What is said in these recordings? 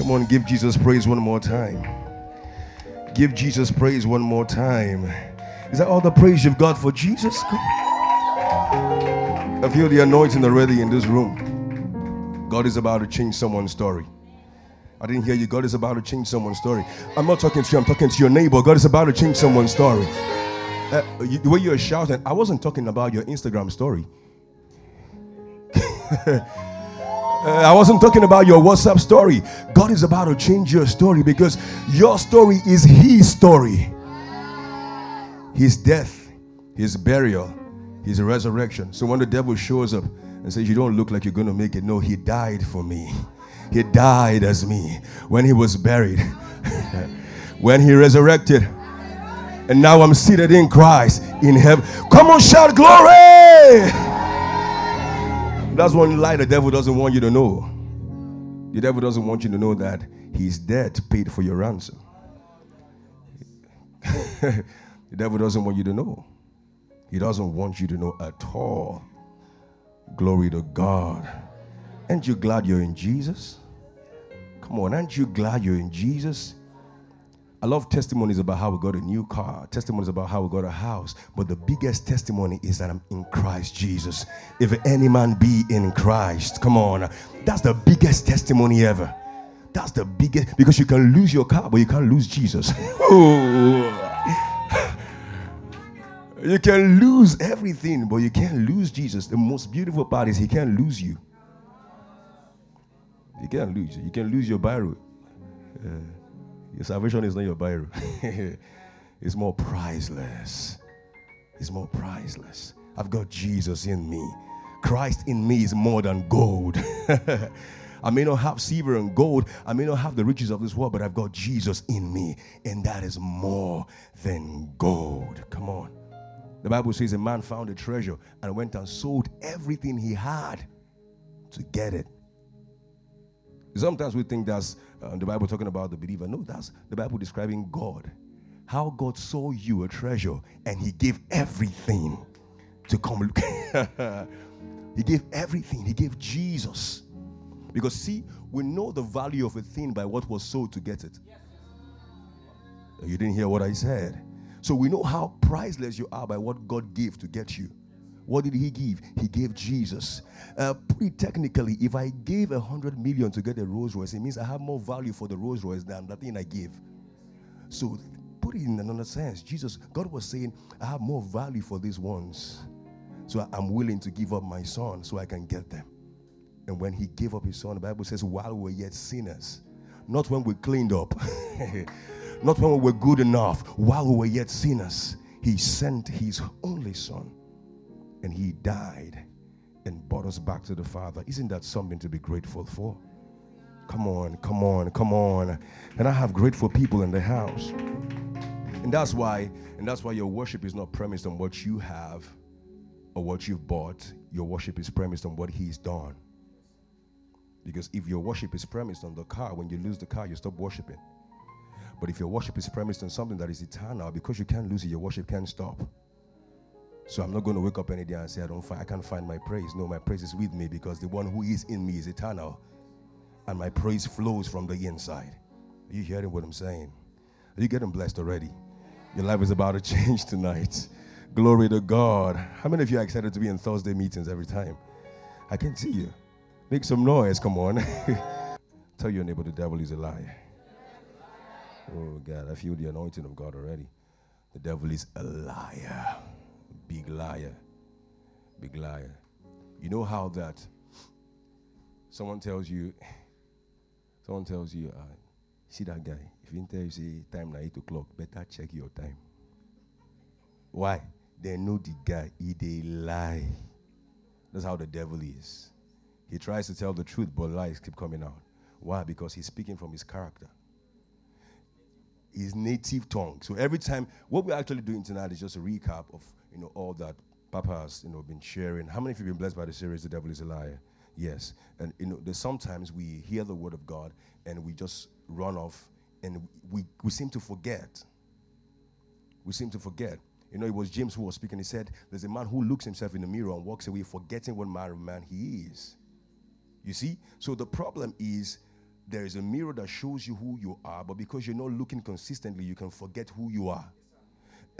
Come on, give Jesus praise one more time. Give Jesus praise one more time. Is that all the praise you've got for Jesus? I feel the anointing already in this room. God is about to change someone's story. I didn't hear you. God is about to change someone's story. I'm not talking to you, I'm talking to your neighbor. God is about to change someone's story. Uh, you, the way you're shouting, I wasn't talking about your Instagram story. Uh, I wasn't talking about your WhatsApp story. God is about to change your story because your story is His story. His death, His burial, His resurrection. So when the devil shows up and says, You don't look like you're going to make it, no, He died for me. He died as me when He was buried, when He resurrected. And now I'm seated in Christ in heaven. Come on, shout glory! That's one lie the devil doesn't want you to know. The devil doesn't want you to know that his death paid for your ransom. the devil doesn't want you to know. He doesn't want you to know at all. Glory to God. Aren't you glad you're in Jesus? Come on, aren't you glad you're in Jesus? I love testimonies about how we got a new car, testimonies about how we got a house. But the biggest testimony is that I'm in Christ Jesus. If any man be in Christ, come on. That's the biggest testimony ever. That's the biggest, because you can lose your car, but you can't lose Jesus. you can lose everything, but you can't lose Jesus. The most beautiful part is he can't lose you. You can't lose you. You can lose your Bible. Uh, your salvation is not your Bible. it's more priceless. It's more priceless. I've got Jesus in me. Christ in me is more than gold. I may not have silver and gold. I may not have the riches of this world, but I've got Jesus in me. And that is more than gold. Come on. The Bible says a man found a treasure and went and sold everything he had to get it. Sometimes we think that's uh, the Bible talking about the believer. No, that's the Bible describing God. How God saw you a treasure and He gave everything to come look. he gave everything. He gave Jesus. Because see, we know the value of a thing by what was sold to get it. You didn't hear what I said. So we know how priceless you are by what God gave to get you. What did he give? He gave Jesus. Uh, pretty technically, if I gave a hundred million to get a Rolls Royce, it means I have more value for the Rolls Royce than the thing I gave. So put it in another sense. Jesus, God was saying, I have more value for these ones. So I'm willing to give up my son so I can get them. And when he gave up his son, the Bible says, while we are yet sinners, not when we cleaned up, not when we were good enough, while we were yet sinners, he sent his only son and he died and brought us back to the Father. Isn't that something to be grateful for? Come on, come on, come on. And I have grateful people in the house. And that's why, and that's why your worship is not premised on what you have or what you've bought. Your worship is premised on what he's done. Because if your worship is premised on the car, when you lose the car, you stop worshiping. But if your worship is premised on something that is eternal, because you can't lose it, your worship can't stop. So I'm not going to wake up any day and say I don't find, I can't find my praise. No, my praise is with me because the one who is in me is eternal, and my praise flows from the inside. Are you hearing what I'm saying? Are you getting blessed already? Your life is about to change tonight. Glory to God. How many of you are excited to be in Thursday meetings every time? I can see you. Make some noise, come on. Tell your neighbor the devil is a liar. Oh God, I feel the anointing of God already. The devil is a liar. Big liar. Big liar. You know how that someone tells you, someone tells you, uh, see that guy. If he tell you say time na eight o'clock, better check your time. Why? They know the guy. He they lie. That's how the devil is. He tries to tell the truth, but lies keep coming out. Why? Because he's speaking from his character his native tongue. So every time, what we're actually doing tonight is just a recap of you know, all that Papa has, you know, been sharing. How many of you have been blessed by the series, The Devil is a Liar? Yes. And, you know, sometimes we hear the word of God and we just run off and we, we seem to forget. We seem to forget. You know, it was James who was speaking. He said, There's a man who looks himself in the mirror and walks away, forgetting what manner of man he is. You see? So the problem is there is a mirror that shows you who you are, but because you're not looking consistently, you can forget who you are.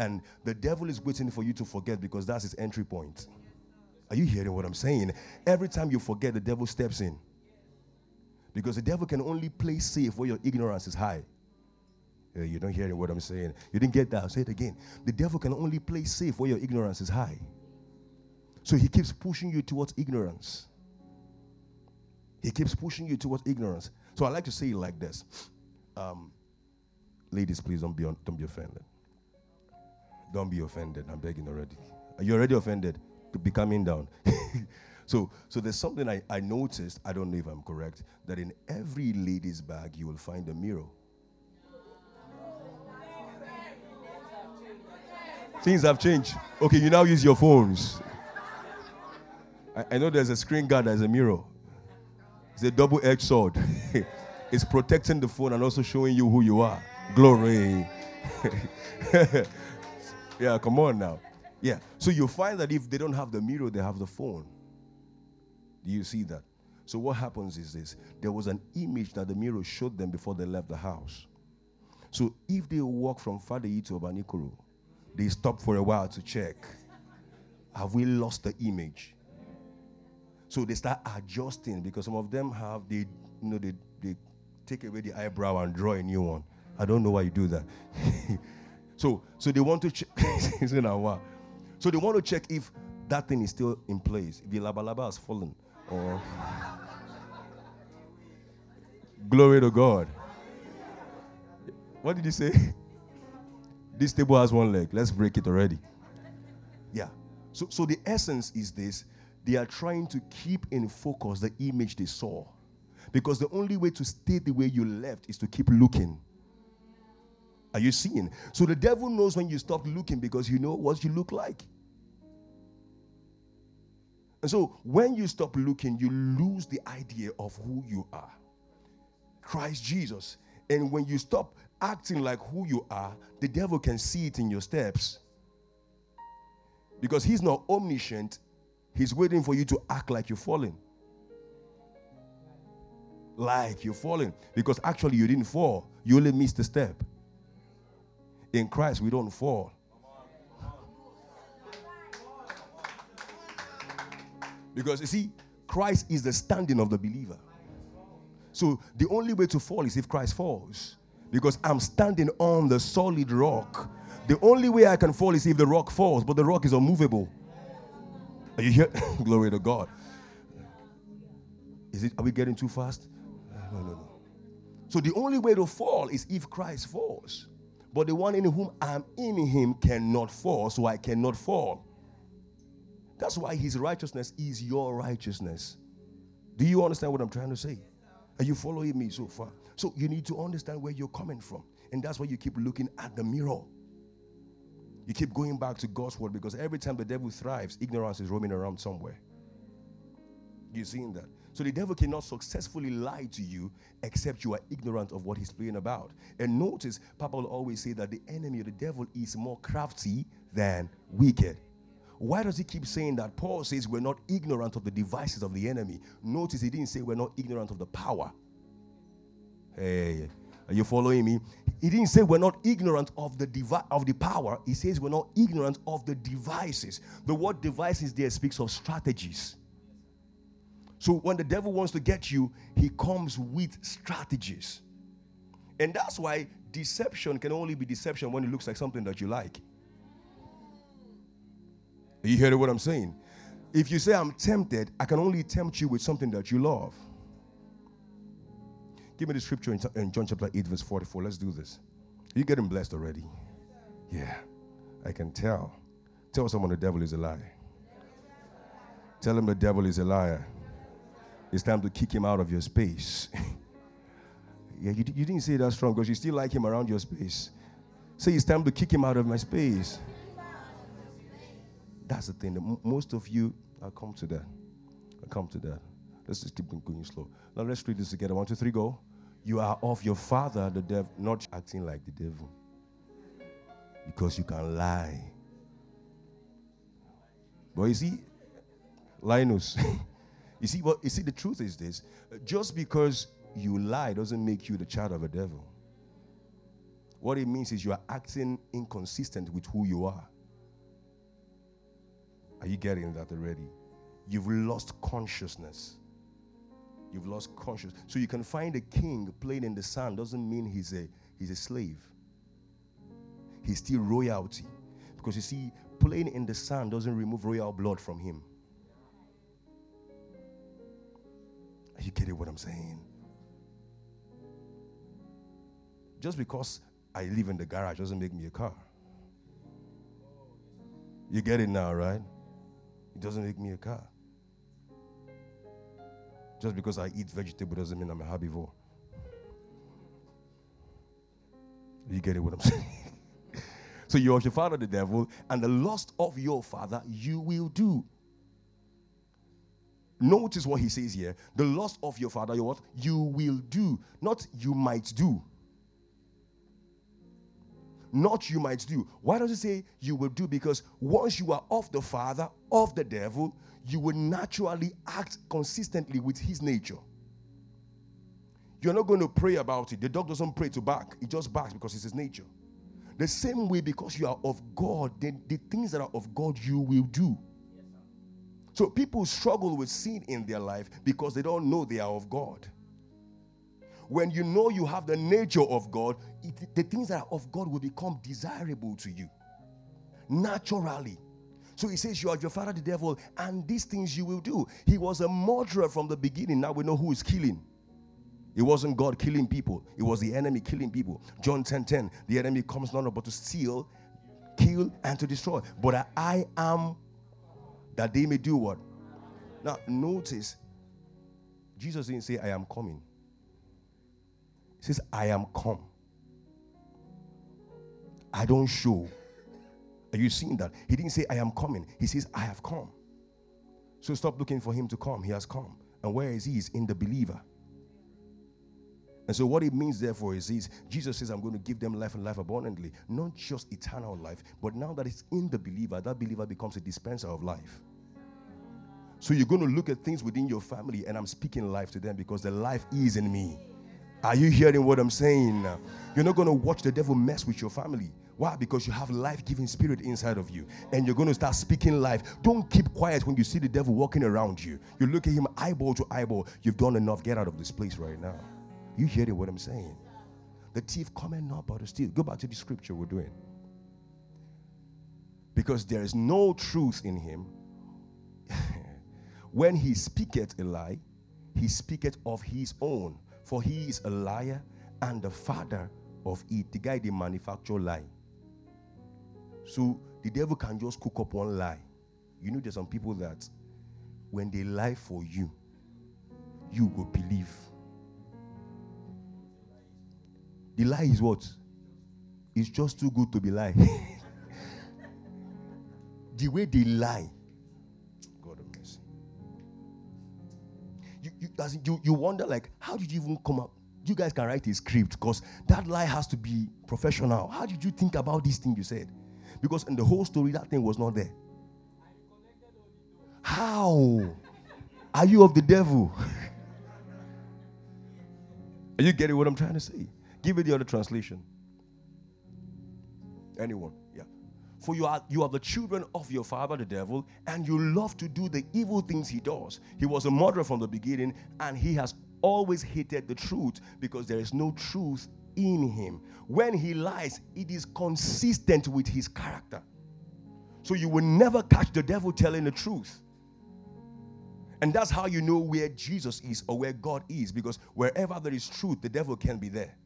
And the devil is waiting for you to forget because that's his entry point. Are you hearing what I'm saying? Every time you forget, the devil steps in. Because the devil can only play safe where your ignorance is high. You don't hear what I'm saying. You didn't get that. I'll say it again. The devil can only play safe where your ignorance is high. So he keeps pushing you towards ignorance. He keeps pushing you towards ignorance. So I like to say it like this. Um, ladies, please don't be, on, don't be offended. Don't be offended. I'm begging already. Are you already offended? Be coming down. so, so there's something I, I noticed, I don't know if I'm correct, that in every lady's bag you will find a mirror. Things have changed. Okay, you now use your phones. I, I know there's a screen guard, as a mirror. It's a double edged sword. it's protecting the phone and also showing you who you are. Glory. yeah, come on now. Yeah. So you find that if they don't have the mirror, they have the phone. Do you see that? So what happens is this there was an image that the mirror showed them before they left the house. So if they walk from Fadeyi to Obanikoro, they stop for a while to check. Have we lost the image? So they start adjusting because some of them have they you know they, they take away the eyebrow and draw a new one. I don't know why you do that. so so they want to check so they want to check if that thing is still in place, if the labalaba has fallen or glory to God. What did he say? This table has one leg. Let's break it already. Yeah. So, so the essence is this they are trying to keep in focus the image they saw. Because the only way to stay the way you left is to keep looking. Are you seeing? So the devil knows when you stop looking because you know what you look like. And so when you stop looking, you lose the idea of who you are. Christ Jesus. And when you stop acting like who you are, the devil can see it in your steps. Because he's not omniscient, he's waiting for you to act like you're falling. Like you're falling. Because actually, you didn't fall, you only missed a step. In Christ, we don't fall. Because you see, Christ is the standing of the believer. So the only way to fall is if Christ falls because I'm standing on the solid rock. The only way I can fall is if the rock falls, but the rock is unmovable. Are you here? Glory to God. Is it are we getting too fast? No, no, no. So the only way to fall is if Christ falls. But the one in whom I'm in him cannot fall, so I cannot fall. That's why his righteousness is your righteousness. Do you understand what I'm trying to say? Are you following me so far? So you need to understand where you're coming from. And that's why you keep looking at the mirror. You keep going back to God's word because every time the devil thrives, ignorance is roaming around somewhere. You seeing that? So the devil cannot successfully lie to you except you are ignorant of what he's playing about. And notice, Papa will always say that the enemy the devil is more crafty than wicked. Why does he keep saying that? Paul says we're not ignorant of the devices of the enemy. Notice he didn't say we're not ignorant of the power. Hey, are you following me? He didn't say we're not ignorant of the devi- of the power. He says we're not ignorant of the devices. The word devices there speaks of strategies. So when the devil wants to get you, he comes with strategies. And that's why deception can only be deception when it looks like something that you like. You hear what I'm saying? If you say I'm tempted, I can only tempt you with something that you love. Give me the scripture in, John chapter 8, verse 44. Let's do this. You're getting blessed already? Yeah, I can tell. Tell someone the devil is a liar. Tell him the devil is a liar. It's time to kick him out of your space. yeah, you, you didn't say that strong because you still like him around your space. Say it's time to kick him out of my space. That's the thing. That Most of you, I'll come to that. I'll come to that. Let's just keep going slow. Now let's read this together. One, two, three, go. You are of your father, the devil, not acting like the devil. Because you can lie. But you see, Linus, you see what you see the truth is this. Just because you lie doesn't make you the child of a devil. What it means is you are acting inconsistent with who you are. Are you getting that already? You've lost consciousness. You've lost consciousness. So you can find a king playing in the sand doesn't mean he's a he's a slave. He's still royalty. Because you see, playing in the sand doesn't remove royal blood from him. You what I'm saying? Just because I live in the garage doesn't make me a car. You get it now, right? It doesn't make me a car. Just because I eat vegetable doesn't mean I'm a herbivore. You get it what I'm saying? so you're of your father the devil, and the lust of your father you will do. Notice what he says here. The lust of your father, you what? You will do. Not you might do not you might do. Why does it say you will do? Because once you are of the Father, of the devil, you will naturally act consistently with his nature. You're not going to pray about it. The dog doesn't pray to bark, it just barks because it's his nature. The same way, because you are of God, then the things that are of God you will do. So people struggle with sin in their life because they don't know they are of God when you know you have the nature of God, it, the things that are of God will become desirable to you naturally. So he says, You are your father, the devil, and these things you will do. He was a murderer from the beginning. Now we know who is killing. It wasn't God killing people, it was the enemy killing people. John 10 10, the enemy comes not but to steal, kill, and to destroy. But I am that they may do what? Now, notice, Jesus didn't say, I am coming. He says, I am come. I don't show. Are you seeing that? He didn't say, I am coming. He says, I have come. So stop looking for him to come. He has come. And where is he? He's in the believer. And so, what it means, therefore, is this Jesus says, I'm going to give them life and life abundantly. Not just eternal life, but now that it's in the believer, that believer becomes a dispenser of life. So, you're going to look at things within your family, and I'm speaking life to them because the life is in me. Are you hearing what I'm saying? You're not going to watch the devil mess with your family. Why? Because you have life-giving spirit inside of you, and you're going to start speaking life. Don't keep quiet when you see the devil walking around you. You look at him eyeball to eyeball. You've done enough. Get out of this place right now. You hearing what I'm saying? The thief coming not but to steal. Go back to the scripture we're doing. Because there is no truth in him. when he speaketh a lie, he speaketh of his own for he is a liar and the father of it. The guy they manufacture lie. So the devil can just cook up one lie. You know, there's some people that when they lie for you, you will believe. The lie is what? It's just too good to be lie. the way they lie. God of mercy you, you, you, you wonder like, how did you even come up? You guys can write a script because that lie has to be professional. How did you think about this thing you said? Because in the whole story, that thing was not there. How? Are you of the devil? Are you getting what I'm trying to say? Give me the other translation. Anyone? Yeah. For you are you are the children of your father the devil, and you love to do the evil things he does. He was a murderer from the beginning, and he has always hated the truth because there is no truth in him. When he lies, it is consistent with his character. So you will never catch the devil telling the truth. And that's how you know where Jesus is or where God is because wherever there is truth, the devil can be there.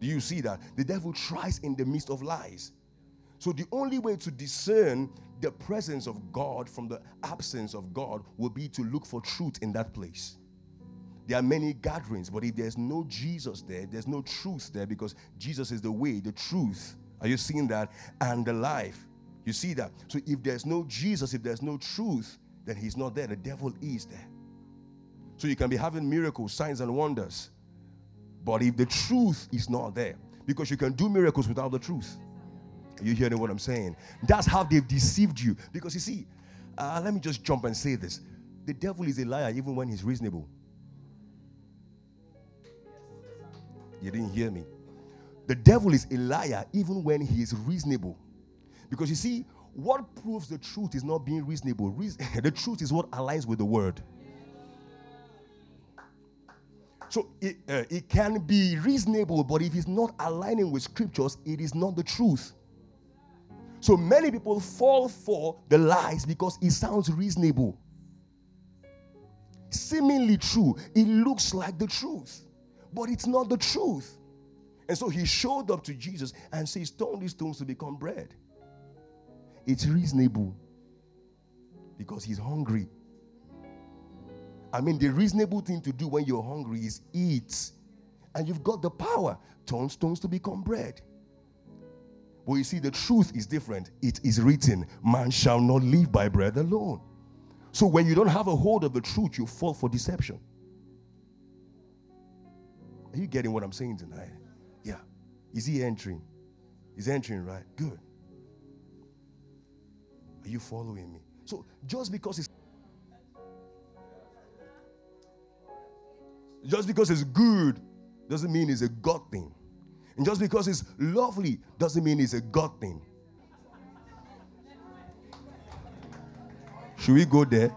Do you see that? The devil tries in the midst of lies. So the only way to discern the presence of God from the absence of God will be to look for truth in that place. There are many gatherings, but if there's no Jesus there, there's no truth there because Jesus is the way, the truth. Are you seeing that? And the life. You see that? So if there's no Jesus, if there's no truth, then he's not there. The devil is there. So you can be having miracles, signs, and wonders. But if the truth is not there, because you can do miracles without the truth. You hearing what I'm saying? That's how they've deceived you. Because you see, uh, let me just jump and say this the devil is a liar even when he's reasonable. You didn't hear me. The devil is a liar even when he is reasonable. Because you see, what proves the truth is not being reasonable? the truth is what aligns with the word. So it, uh, it can be reasonable, but if it's not aligning with scriptures, it is not the truth. So many people fall for the lies because it sounds reasonable. Seemingly true. It looks like the truth, but it's not the truth. And so he showed up to Jesus and says, Turn these stones to become bread. It's reasonable because he's hungry. I mean, the reasonable thing to do when you're hungry is eat. And you've got the power, turn stones to become bread. But you see, the truth is different. It is written, Man shall not live by bread alone. So when you don't have a hold of the truth, you fall for deception. Are you getting what I'm saying tonight? Yeah. Is he entering? He's entering, right? Good. Are you following me? So just because it's just because it's good doesn't mean it's a God thing. And just because it's lovely doesn't mean it's a God thing. Should we go there?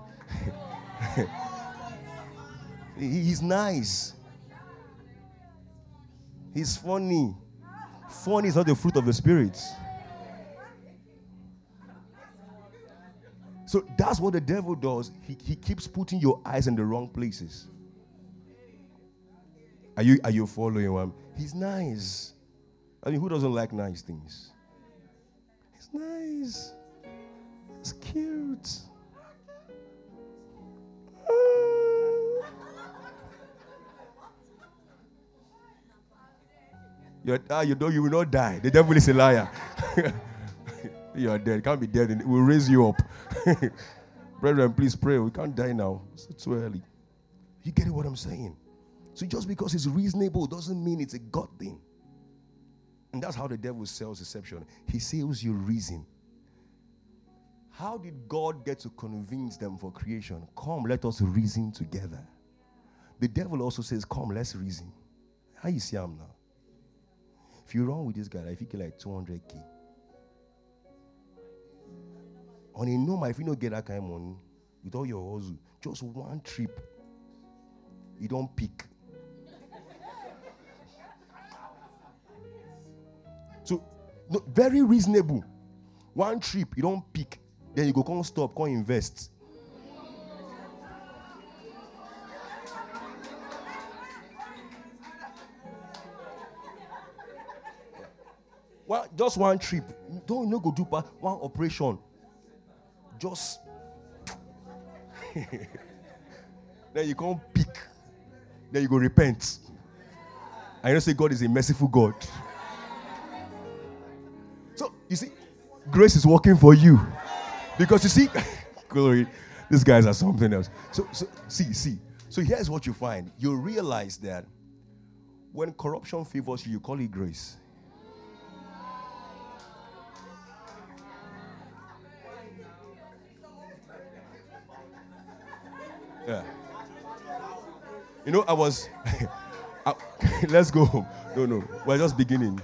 He's nice. He's funny. Funny is not the fruit of the Spirit. So that's what the devil does. He, he keeps putting your eyes in the wrong places. Are you, are you following him? He's nice. I mean, who doesn't like nice things? He's nice. He's cute. You're, ah, you know you will not die. The devil is a liar. you are dead. Can't be dead. We'll raise you up. Brethren, please pray. We can't die now. It's too early. You get what I'm saying? So just because it's reasonable doesn't mean it's a God thing. And that's how the devil sells deception. He sells you reason. How did God get to convince them for creation? Come, let us reason together. The devil also says, Come, let's reason. How you see him now? If you run with this guy, I think like 200k. On a normal, if you don't get that kind of money, with all your hustle, just one trip, you don't pick. So, no, very reasonable. One trip, you don't pick. Then you go, come stop, come invest. Well, just one trip. Don't no go do one operation. Just then you can't pick. Then you go repent. I know say God is a merciful God. You see, grace is working for you. Because you see, glory, these guys are something else. So, so see, see. So here's what you find. You realize that when corruption favors you, you call it grace. Yeah. You know, I was. I, let's go home. No, no. We're just beginning.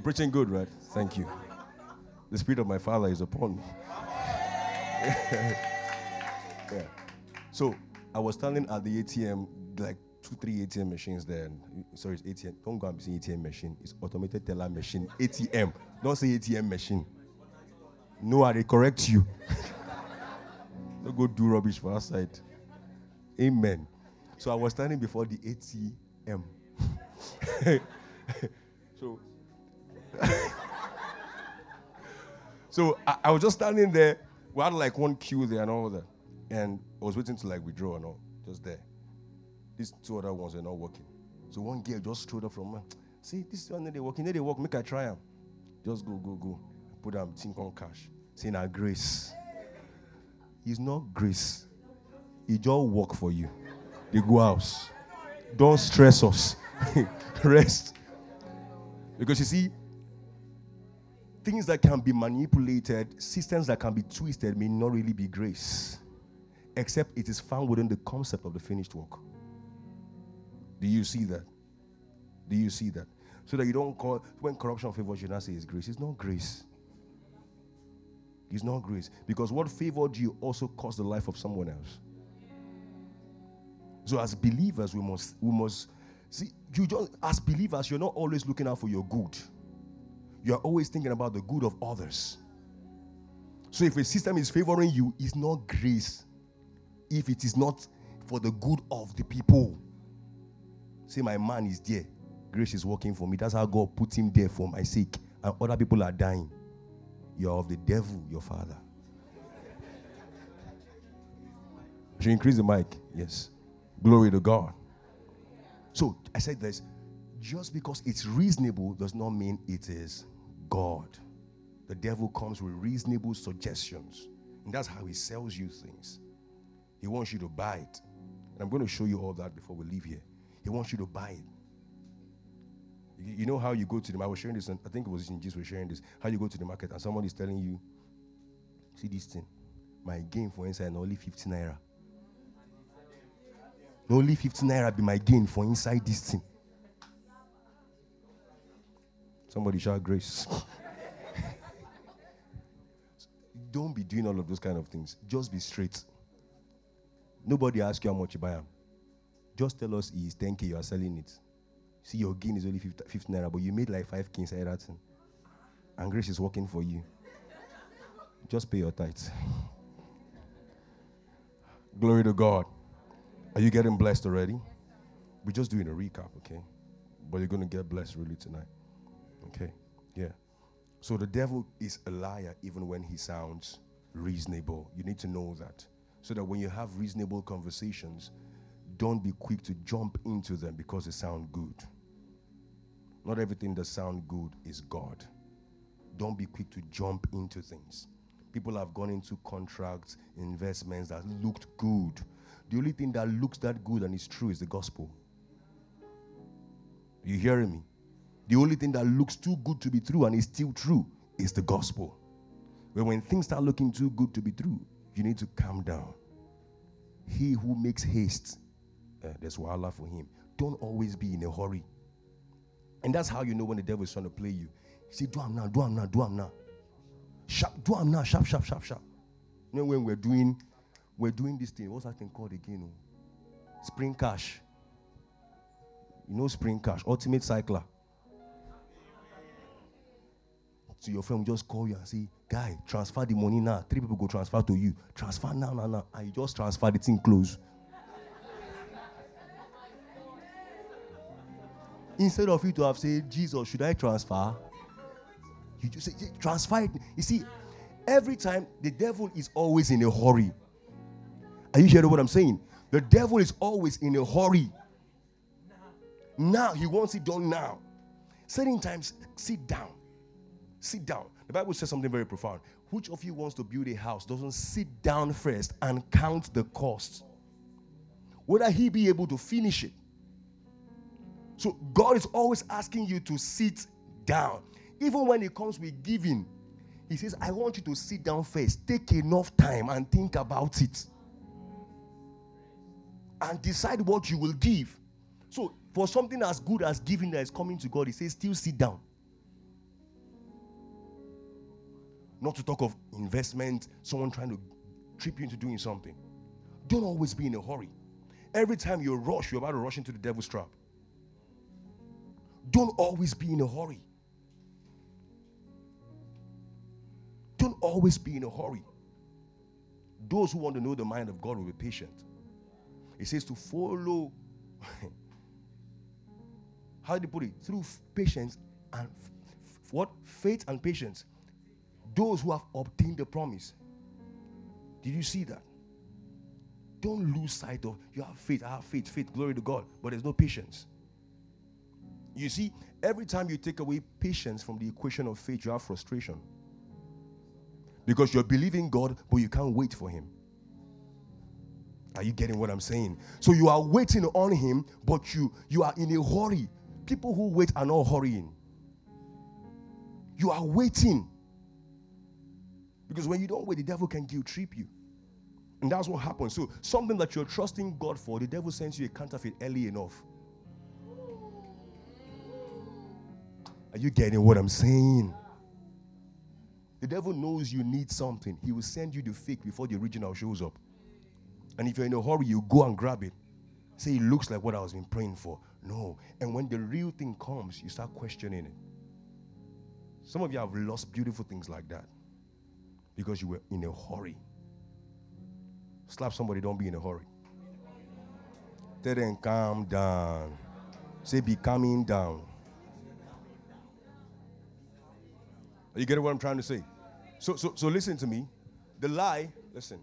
I'm preaching good, right? Thank you. The spirit of my father is upon me. yeah. So I was standing at the ATM, like two, three ATM machines there. And, sorry, it's ATM. Don't go and say ATM machine. It's automated teller machine. ATM. Don't say ATM machine. No, I correct you. Don't go do rubbish for our side. Amen. So I was standing before the ATM. so, so I, I, was just standing there. We had like one queue there and all that. And I was waiting to like withdraw and all, just there. These two other ones were not working. So one girl just strode up from. See, this one they working, they work, make I try them. Just go, go, go. Put them think on cash. Saying our grace. It's not grace. It just work for you. They go house. Don't stress us. Rest. Because you see, things that can be manipulated, systems that can be twisted, may not really be grace, except it is found within the concept of the finished work. Do you see that? Do you see that? So that you don't call when corruption favors you, not say it's grace. It's not grace. It's not grace. Because what favored you also cost the life of someone else. So as believers, we must we must see you just as believers, you're not always looking out for your good. You are always thinking about the good of others. So if a system is favoring you, it's not grace. If it is not for the good of the people. Say my man is there. Grace is working for me. That's how God put him there for my sake. And other people are dying. You're of the devil, your father. Should increase the mic? Yes. Glory to God. So I said this just because it's reasonable does not mean it is God. The devil comes with reasonable suggestions, and that's how he sells you things. He wants you to buy it. And I'm going to show you all that before we leave here. He wants you to buy it. You know how you go to the I was sharing this, and I think it was in Jesus was sharing this. How you go to the market and someone is telling you, see this thing, my gain for inside only 50 naira. Only 50 naira be my gain for inside this thing. Somebody shout grace. Don't be doing all of those kind of things. Just be straight. Nobody ask you how much you buy them. Just tell us it's 10k, you are selling it. See, your gain is only 50, 50 naira, but you made like 5k inside that thing. And grace is working for you. Just pay your tithes. Glory to God. Are you getting blessed already? We're just doing a recap, okay? But you're going to get blessed really tonight. Okay? Yeah. So the devil is a liar even when he sounds reasonable. You need to know that. So that when you have reasonable conversations, don't be quick to jump into them because they sound good. Not everything that sounds good is God. Don't be quick to jump into things. People have gone into contracts, investments that looked good. The only thing that looks that good and is true is the gospel. You hearing me? The only thing that looks too good to be true and is still true is the gospel. But when things start looking too good to be true, you need to calm down. He who makes haste uh, there's wahala for him. Don't always be in a hurry. And that's how you know when the devil is trying to play you. He say, do am now, do am now, do am now. Sharp, do am now, sharp, sharp, sharp, sharp. You know when we're doing, we're doing this thing. What's that thing called again? Oh? Spring cash. You know spring cash, ultimate cycler. So your friend just call you and say, guy, transfer the money now. Three people go transfer to you. Transfer now, now, now. And you just transfer the thing close. Instead of you to have said, Jesus, should I transfer? You just say, transfer it. You see, every time the devil is always in a hurry. Are you hearing what I'm saying? The devil is always in a hurry. Now, he wants it done now. Certain times, sit down. Sit down. The Bible says something very profound. Which of you wants to build a house doesn't sit down first and count the cost? Whether he be able to finish it. So God is always asking you to sit down. Even when it comes with giving, He says, I want you to sit down first. Take enough time and think about it. And decide what you will give. So, for something as good as giving that is coming to God, He says, still sit down. Not to talk of investment, someone trying to trip you into doing something. Don't always be in a hurry. Every time you rush, you're about to rush into the devil's trap. Don't always be in a hurry. Don't always be in a hurry. Those who want to know the mind of God will be patient. It says to follow, how do you put it? Through patience and f- what? Faith and patience. Those who have obtained the promise. Did you see that? Don't lose sight of you have faith, I have faith, faith, glory to God, but there's no patience. You see, every time you take away patience from the equation of faith, you have frustration. Because you're believing God, but you can't wait for Him. Are you getting what I'm saying? So you are waiting on Him, but you you are in a hurry. People who wait are not hurrying. You are waiting. Because when you don't wait, the devil can guilt trip you. And that's what happens. So, something that you're trusting God for, the devil sends you a counterfeit early enough. Are you getting what I'm saying? The devil knows you need something. He will send you the fake before the original shows up. And if you're in a hurry, you go and grab it. Say, it looks like what I was been praying for. No. And when the real thing comes, you start questioning it. Some of you have lost beautiful things like that because you were in a hurry. Slap somebody, don't be in a hurry. Tell them, calm down. Say, be calming down. Are you get what I'm trying to say? So, so, so listen to me. The lie, listen.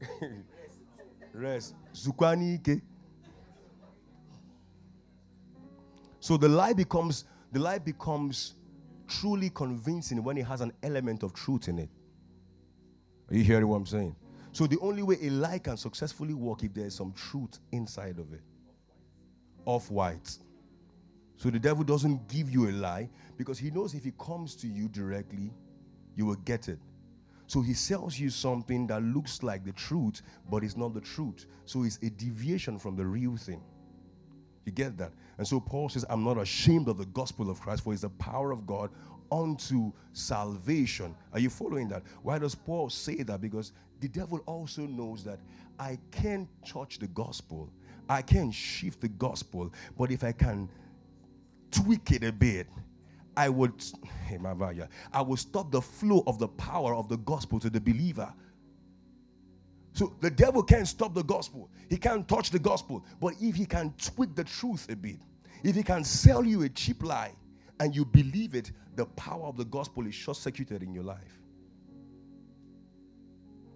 Rest. Zukwani ike. So the lie becomes the lie becomes truly convincing when it has an element of truth in it. Are you hearing what I'm saying? So the only way a lie can successfully work if there is some truth inside of it. Off white. So the devil doesn't give you a lie because he knows if he comes to you directly, you will get it. So he sells you something that looks like the truth, but it's not the truth. So it's a deviation from the real thing. You get that? And so Paul says, I'm not ashamed of the gospel of Christ, for it's the power of God unto salvation. Are you following that? Why does Paul say that? Because the devil also knows that I can't touch the gospel, I can't shift the gospel, but if I can tweak it a bit, I would, I will stop the flow of the power of the gospel to the believer. So the devil can't stop the gospel. He can't touch the gospel. But if he can tweak the truth a bit, if he can sell you a cheap lie and you believe it, the power of the gospel is short circuited in your life.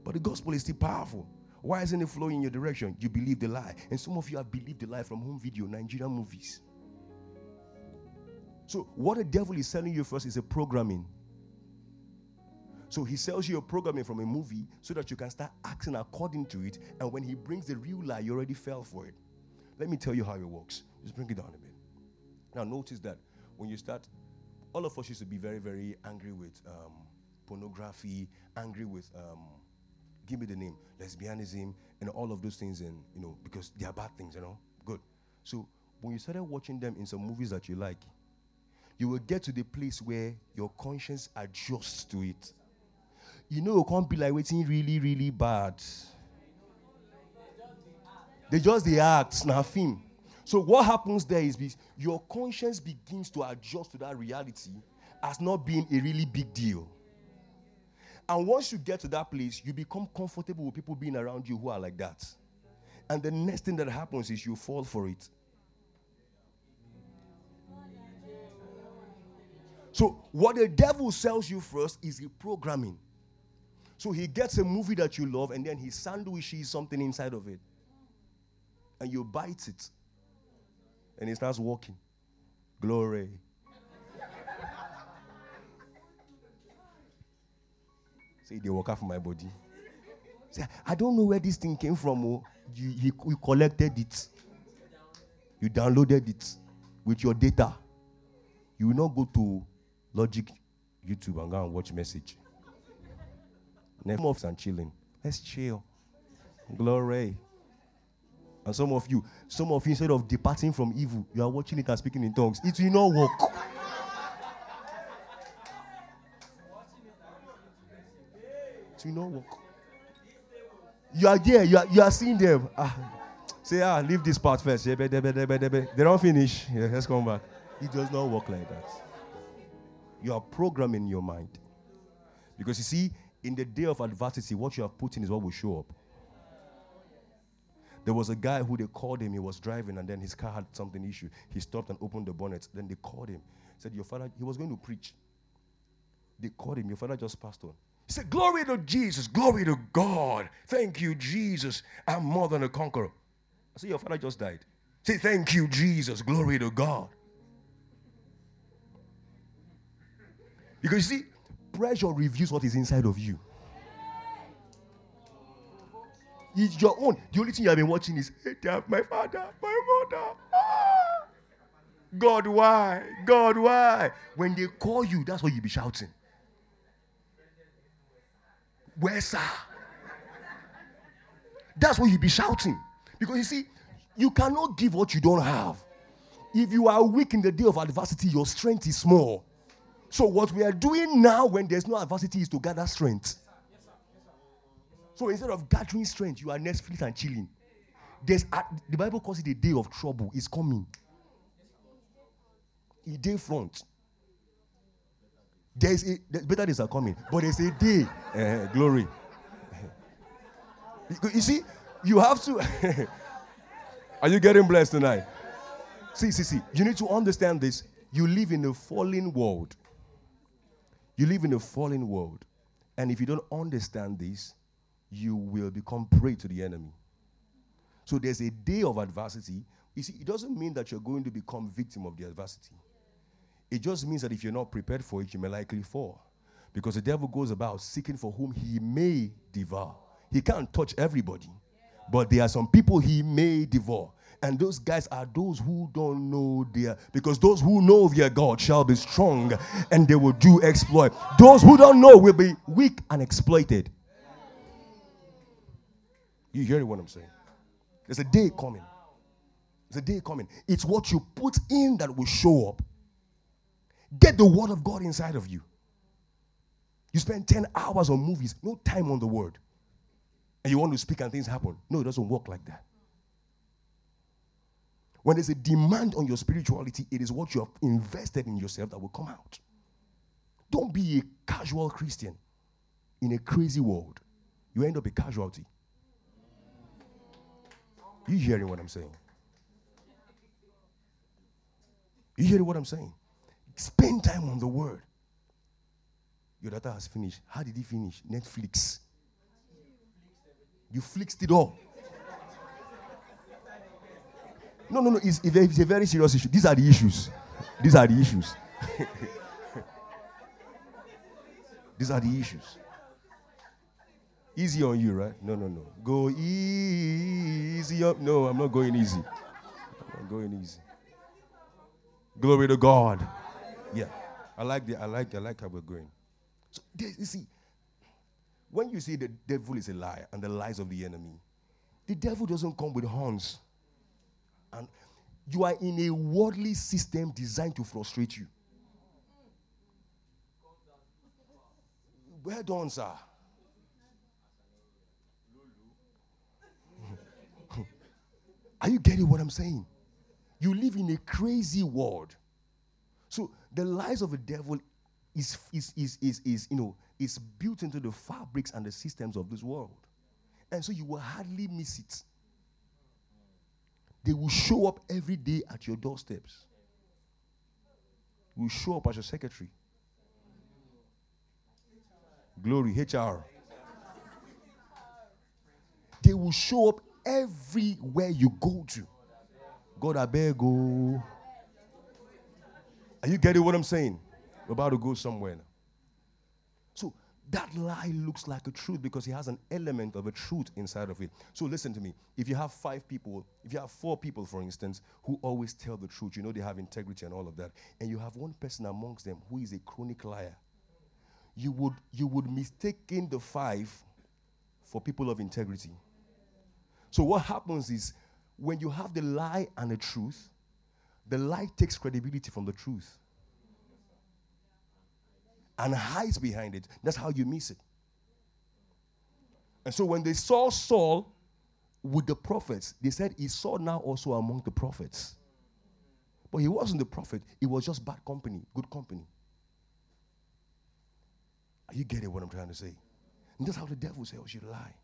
But the gospel is still powerful. Why isn't it flowing in your direction? You believe the lie. And some of you have believed the lie from home video, Nigerian movies. So, what the devil is selling you first is a programming. So, he sells you a programming from a movie so that you can start acting according to it. And when he brings the real lie, you already fell for it. Let me tell you how it works. Just bring it down a bit. Now, notice that when you start, all of us used to be very, very angry with um, pornography, angry with, um, give me the name, lesbianism, and all of those things, and you know, because they are bad things, you know. Good. So, when you started watching them in some movies that you like, you will get to the place where your conscience adjusts to it. You know, it can't be like waiting really, really bad. They just the acts now film. So what happens there is this, your conscience begins to adjust to that reality as not being a really big deal. And once you get to that place, you become comfortable with people being around you who are like that. And the next thing that happens is you fall for it. So, what the devil sells you first is the programming. So, he gets a movie that you love and then he sandwiches something inside of it. And you bite it. And it starts walking. Glory. Say, they walk off my body. Say, I don't know where this thing came from. Oh. You, you, you collected it, you downloaded it with your data. You will not go to Logic YouTube and go and watch message. Netflix and chilling. Let's chill. Glory. And some of you, some of you, instead of departing from evil, you are watching it and speaking in tongues. It will not work. It will not work. You are there, you are, you are seeing them. Ah, say, ah, leave this part first. They don't finish. Yeah, let's come back. It does not work like that you are programming your mind. Because you see, in the day of adversity, what you have put in is what will show up. There was a guy who they called him, he was driving, and then his car had something issue. He stopped and opened the bonnet. Then they called him. Said, Your father, he was going to preach. They called him, Your father just passed on. He said, Glory to Jesus, glory to God. Thank you, Jesus. I'm more than a conqueror. I said, Your father just died. Say, Thank you, Jesus, glory to God. Because you see, pressure reveals what is inside of you. It's your own. The only thing you have been watching is, hey, my father, my mother. Ah! God, why? God, why? When they call you, that's what you be shouting. Where, sir? That's what you be shouting. Because you see, You cannot give what you don't have. If you are weak in the day of adversity, your strength is small. So, what we are doing now when there's no adversity is to gather strength. So, instead of gathering strength, you are Netflix and chilling. There's a, the Bible calls it a day of trouble. It's coming. A day front. There's a better days are coming, but there's a day. Uh, glory. You see, you have to. are you getting blessed tonight? See, see, see. You need to understand this. You live in a fallen world. You live in a fallen world. And if you don't understand this, you will become prey to the enemy. So there's a day of adversity. You see, it doesn't mean that you're going to become victim of the adversity. It just means that if you're not prepared for it, you may likely fall. Because the devil goes about seeking for whom he may devour. He can't touch everybody, but there are some people he may devour. And those guys are those who don't know their, because those who know their God shall be strong and they will do exploit. Those who don't know will be weak and exploited. You hear what I'm saying? There's a day coming. There's a day coming. It's what you put in that will show up. Get the word of God inside of you. You spend 10 hours on movies, no time on the word. And you want to speak and things happen. No, it doesn't work like that. When there's a demand on your spirituality, it is what you have invested in yourself that will come out. Don't be a casual Christian in a crazy world. You end up a casualty. You hearing what I'm saying? You hearing what I'm saying? Spend time on the word. Your data has finished. How did he finish? Netflix. You flixed it all. No, no, no. It's, it's a very serious issue. These are the issues. These are the issues. These are the issues. Easy on you, right? No, no, no. Go easy up. No, I'm not going easy. I'm not going easy. Glory to God. Yeah. I like the I like I like how we're going. So you see, when you say the devil is a liar and the lies of the enemy, the devil doesn't come with horns. And you are in a worldly system designed to frustrate you. Where done, sir? Are you getting what I'm saying? You live in a crazy world. So the lies of the devil is, is, is, is, is, you know, is built into the fabrics and the systems of this world. And so you will hardly miss it. They will show up every day at your doorsteps. Will show up as your secretary. Glory, HR. They will show up everywhere you go to. God, I beg go. Are you getting what I'm saying? We're about to go somewhere now. That lie looks like a truth because it has an element of a truth inside of it. So listen to me. If you have five people, if you have four people, for instance, who always tell the truth, you know they have integrity and all of that, and you have one person amongst them who is a chronic liar, you would you would mistake in the five for people of integrity. So what happens is when you have the lie and the truth, the lie takes credibility from the truth and hides behind it. That's how you miss it. And so when they saw Saul with the prophets, they said he saw now also among the prophets. But he wasn't the prophet, he was just bad company, good company. Are you getting what I'm trying to say? And that's how the devil sells you a lie.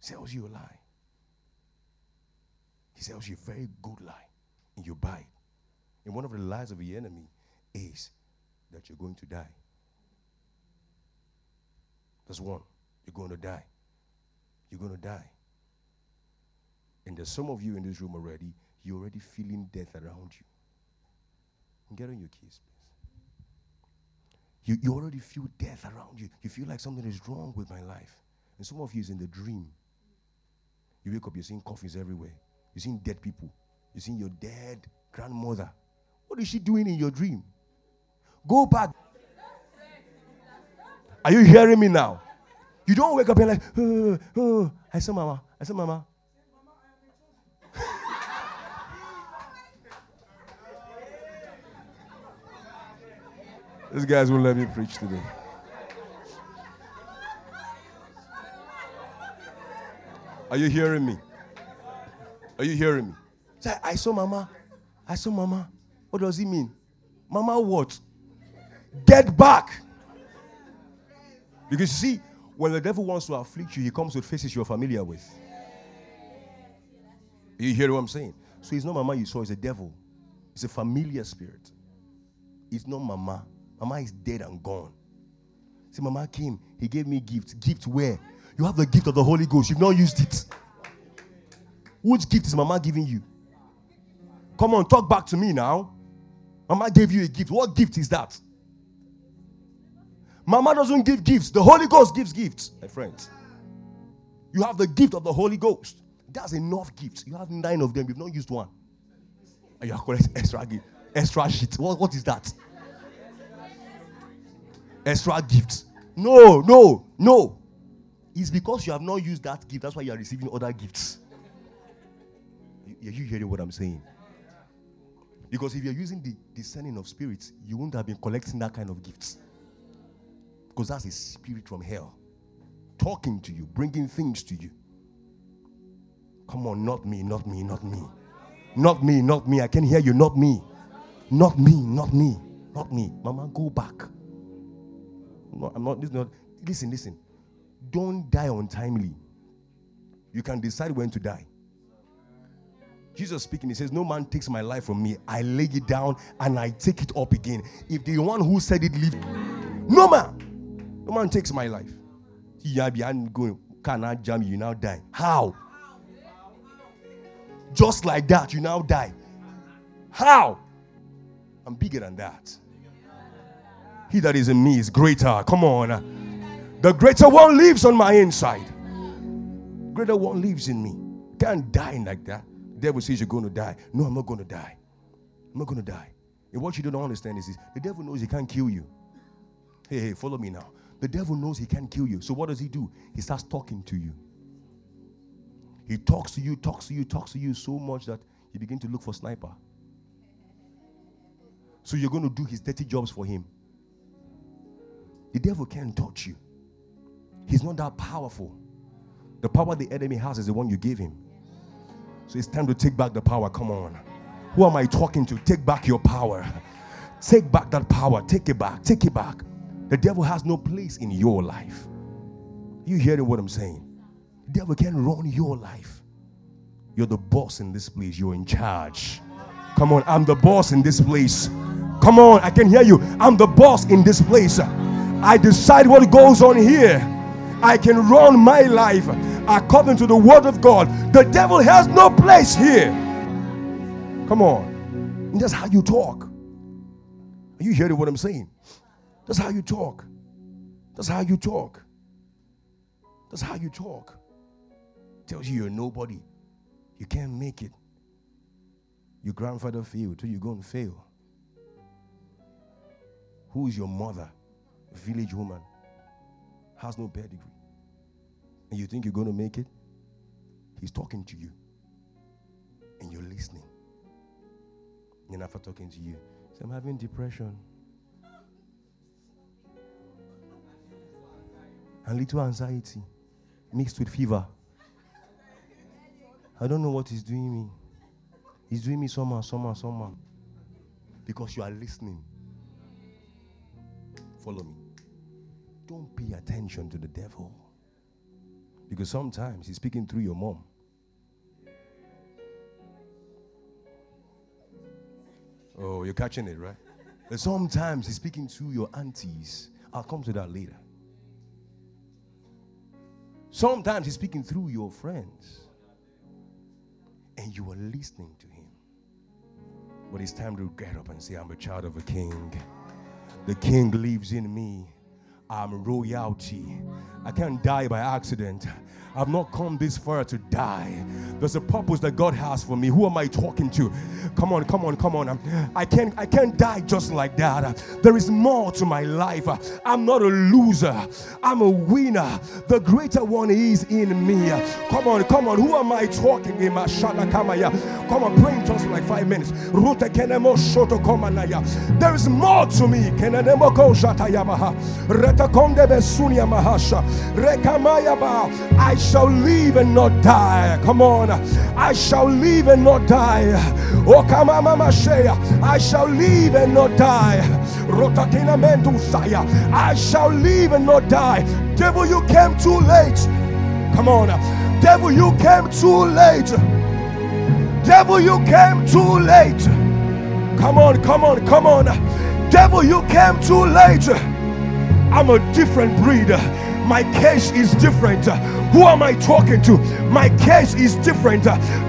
Sells you a lie. He sells you a very good lie and you buy it. And one of the lies of the enemy is that you're going to die. That's one. You're going to die. You're going to die. And there's some of you in this room already, you're already feeling death around you. Get on your keys, please. You, you already feel death around you. You feel like something is wrong with my life. And some of you is in the dream. You wake up, you're seeing coffins everywhere. You're seeing dead people. You're seeing your dead grandmother. What is she doing in your dream? Go back. Are you hearing me now? You don't wake up and like, oh, oh, I saw mama. I saw mama. These guys won't let me preach today. Are you hearing me? Are you hearing me? I saw mama. I saw mama. What does he mean? Mama what? Get back. Because you see, when the devil wants to afflict you, he comes with faces you're familiar with. You hear what I'm saying? So it's not mama you saw, it's a devil. It's a familiar spirit. It's not mama. Mama is dead and gone. See, mama came, he gave me gifts. Gift where? You have the gift of the Holy Ghost. You've not used it. Which gift is mama giving you? Come on, talk back to me now. Mama gave you a gift. What gift is that? Mama doesn't give gifts. The Holy Ghost gives gifts, my friends. You have the gift of the Holy Ghost. That's enough gifts. You have nine of them. You've not used one. And you are correct. Extra gift. Extra shit. What, what is that? Extra gifts. No, no, no. It's because you have not used that gift. That's why you are receiving other gifts. Are you hearing what I'm saying? Because if you're using the discerning of spirits, you wouldn't have been collecting that kind of gifts. Because that's a spirit from hell talking to you, bringing things to you. Come on, not me, not me, not me. Not me, not me. I can hear you, not me. Not me, not me, not me. Mama, go back. No, I'm not, not. Listen, listen. Don't die untimely. You can decide when to die. Jesus speaking, he says, No man takes my life from me. I lay it down and I take it up again. If the one who said it lived, no man, no man takes my life. He behind going, cannot jam you now die. How? Just like that, you now die. How? I'm bigger than that. He that is in me is greater. Come on. The greater one lives on my inside. Greater one lives in me. Can't die like that. The devil says you're going to die. No, I'm not going to die. I'm not going to die. And what you don't understand is this the devil knows he can't kill you. Hey, hey, follow me now. The devil knows he can't kill you. So what does he do? He starts talking to you. He talks to you, talks to you, talks to you so much that you begin to look for sniper. So you're going to do his dirty jobs for him. The devil can't touch you. He's not that powerful. The power the enemy has is the one you give him. So it's time to take back the power. Come on. Who am I talking to? Take back your power. Take back that power. Take it back. Take it back. The devil has no place in your life. You hearing what I'm saying? The devil can run your life. You're the boss in this place. You're in charge. Come on, I'm the boss in this place. Come on, I can hear you. I'm the boss in this place. I decide what goes on here. I can run my life according to the word of God. The devil has no place here. Come on. And that's how you talk. Are you hearing what I'm saying? That's how you talk. That's how you talk. That's how you talk. Tells you you're nobody. You can't make it. Your grandfather failed, so you're going to fail. Who is your mother? village woman, has no pedigree, and you think you're going to make it, he's talking to you, and you're listening. And after talking to you, say, I'm having depression. And little anxiety mixed with fever. I don't know what he's doing me. He's doing me somehow, somehow, somehow. Because you are listening. Follow me. Don't pay attention to the devil. Because sometimes he's speaking through your mom. Oh, you're catching it, right? Sometimes he's speaking through your aunties. I'll come to that later. Sometimes he's speaking through your friends. And you are listening to him. But it's time to get up and say, I'm a child of a king. The king lives in me. I'm royalty. I can't die by accident. I've not come this far to die. There's a purpose that God has for me. Who am I talking to? Come on, come on, come on. I can't I can't die just like that. There is more to my life. I'm not a loser. I'm a winner. The greater one is in me. Come on, come on. Who am I talking to? Come on, pray just like five minutes. There is more to me. I shall live and not die. Come on. I shall live and not die. Oh, come. I shall live and not die. Rotatina Mendusaya. I shall live and not die. Devil, you came too late. Come on. Devil, you came too late. Devil, you came too late. Come on, come on, come on. Devil, you came too late. I'm a different breed. My case is different. Who am I talking to? My case is different.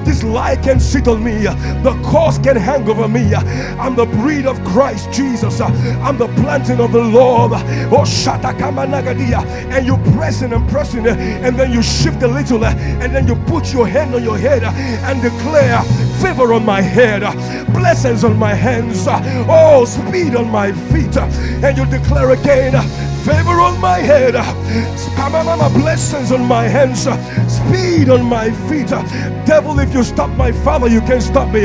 This lie can sit on me. The cause can hang over me. I'm the breed of Christ Jesus. I'm the planting of the Lord. Oh, Shatakamanagadia. And you pressing and pressing, and then you shift a little, and then you put your hand on your head and declare favor on my head, blessings on my hands, oh, speed on my feet. And you declare again, favor on my head, blessings on my hands, speed on my feet. Devil, if you stop my father, you can stop me.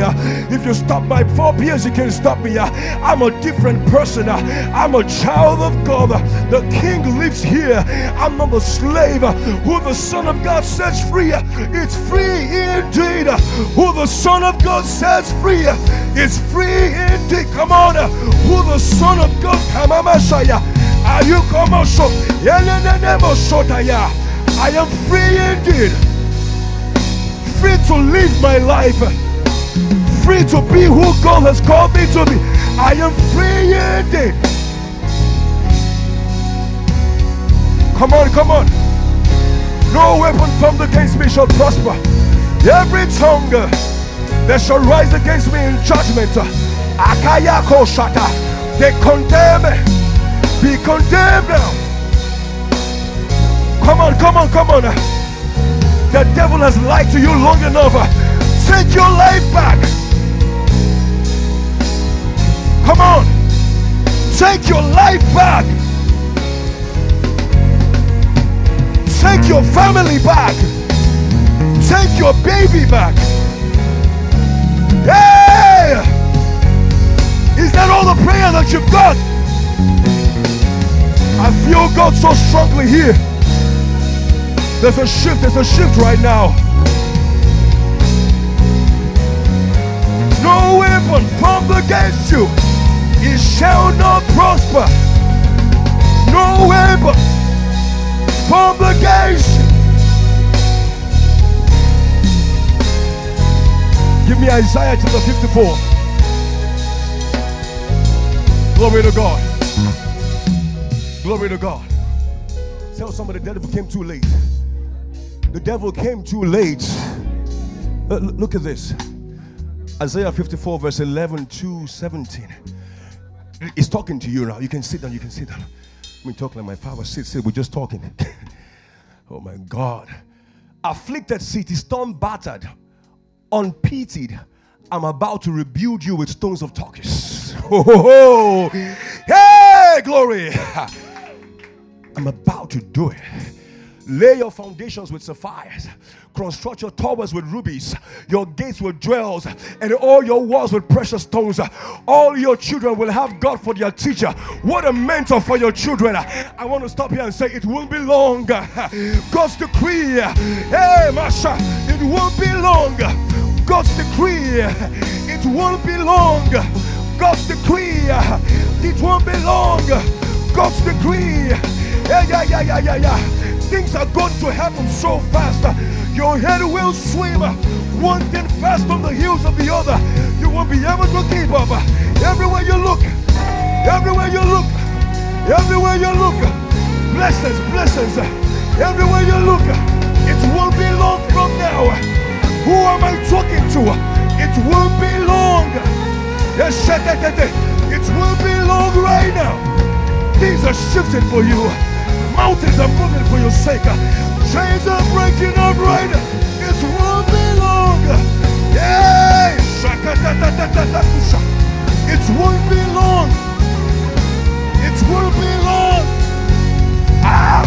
If you stop my forebears, you can stop me. I'm a different person. I'm a child of God. The King lives here. I'm not a slave. Who the Son of God sets free, it's free indeed. Who the Son of God sets free, it's free indeed. Come on, who the Son of God, come on, Messiah. Are you come so? I am free indeed. Free to live my life. Free to be who God has called me to be. I am free indeed. Come on, come on. No weapon formed against me shall prosper. Every tongue that shall rise against me in judgment. Akayako shata. They condemn me. Be condemned now. Come on, come on, come on. The devil has lied to you long enough. Take your life back. Come on. Take your life back. Take your family back. Take your baby back. Hey! Is that all the prayer that you've got? I feel God so strongly here. There's a shift, there's a shift right now. No weapon formed against you, it shall not prosper. No weapon formed against you. Give me Isaiah chapter 54. Glory to God. Glory to God. Tell somebody the devil came too late. The devil came too late. Uh, look at this. Isaiah 54, verse 11 to 17. He's talking to you now. You can sit down. You can sit down. Let me talking like my father. Sit, sit. We're just talking. oh my God. Afflicted city, storm battered, unpitied. I'm about to rebuild you with stones of Tarshish. Oh, hey, glory. I'm about to do it. Lay your foundations with sapphires, construct your towers with rubies, your gates with jewels, and all your walls with precious stones. All your children will have God for their teacher. What a mentor for your children. I want to stop here and say it won't be long. God's decree, hey, Masha, it won't be long. God's decree, it won't be long. God's decree, it won't be long. God's decree. Yeah, yeah, yeah, yeah, yeah, yeah. Things are going to happen so fast. Your head will swim one thing fast on the heels of the other. You won't be able to keep up. Everywhere you look, everywhere you look, everywhere you look, blessings, blessings. Everywhere you look, it won't be long from now. Who am I talking to? It won't be long. Yes, it will be long right now. Things are shifting for you. Mountains are moving for your sake. Chains are breaking up right. It won't be long. Yeah. It won't be long. It won't be long. Ah,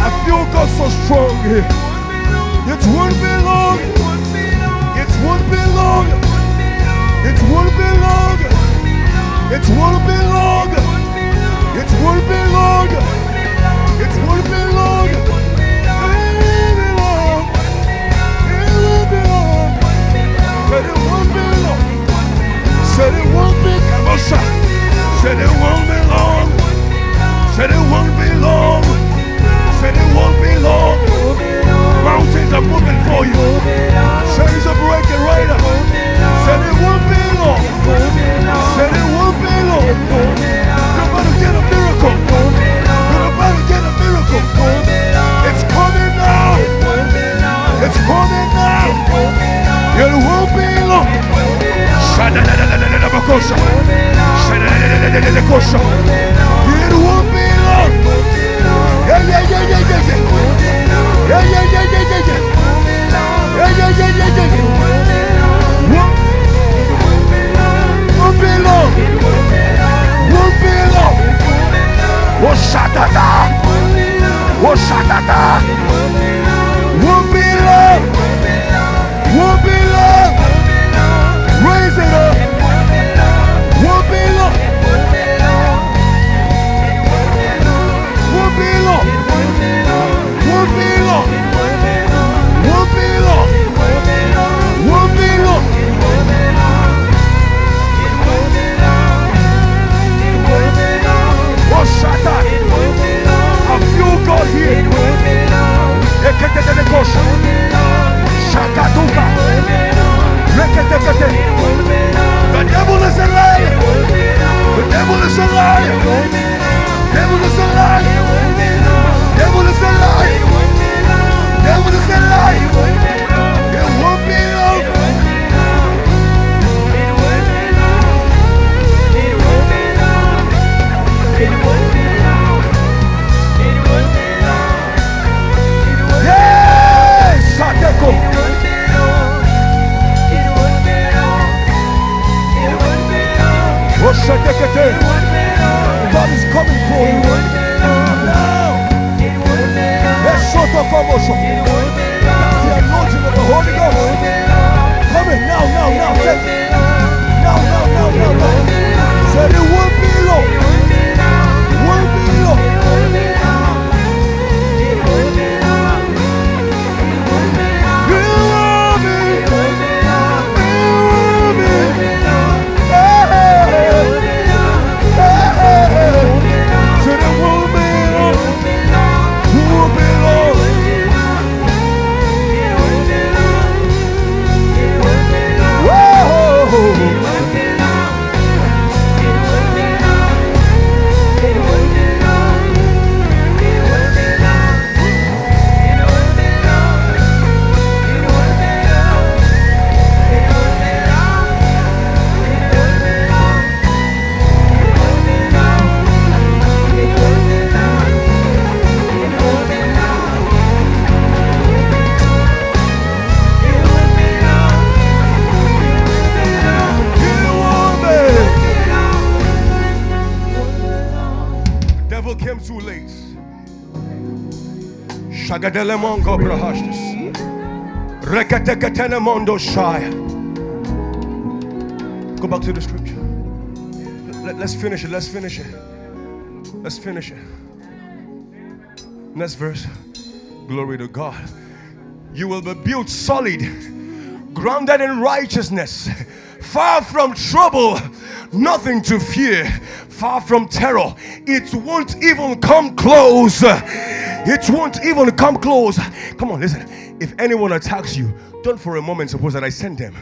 I feel God so strong here. It won't be long. It won't be long. It won't be long. It won't be long. It won't be long. It won't be long. It won't be long. It won't be long. Said it won't be long. Said it won't be. Come on, son. Said it won't be long. Said it won't be long. Said it won't be long. Mountains are moving for you. Chains are breaking right now. Said it won't be long. Said it won't be long. To get a miracle. You're about to get a miracle. It's coming now. It's coming now. It won't be long. Sparta! Shagadelemongo brahashtis. Reketeketelemondo shaya. Go back to the scripture. Let, us finish it. Let's finish it. Let's finish it. Next verse. Glory to God. You will be built solid, grounded in righteousness, far from trouble, nothing to fear, far from terror. It won't even come close. It won't even come close. Come on, listen. If anyone attacks you, don't for a moment suppose that I send them.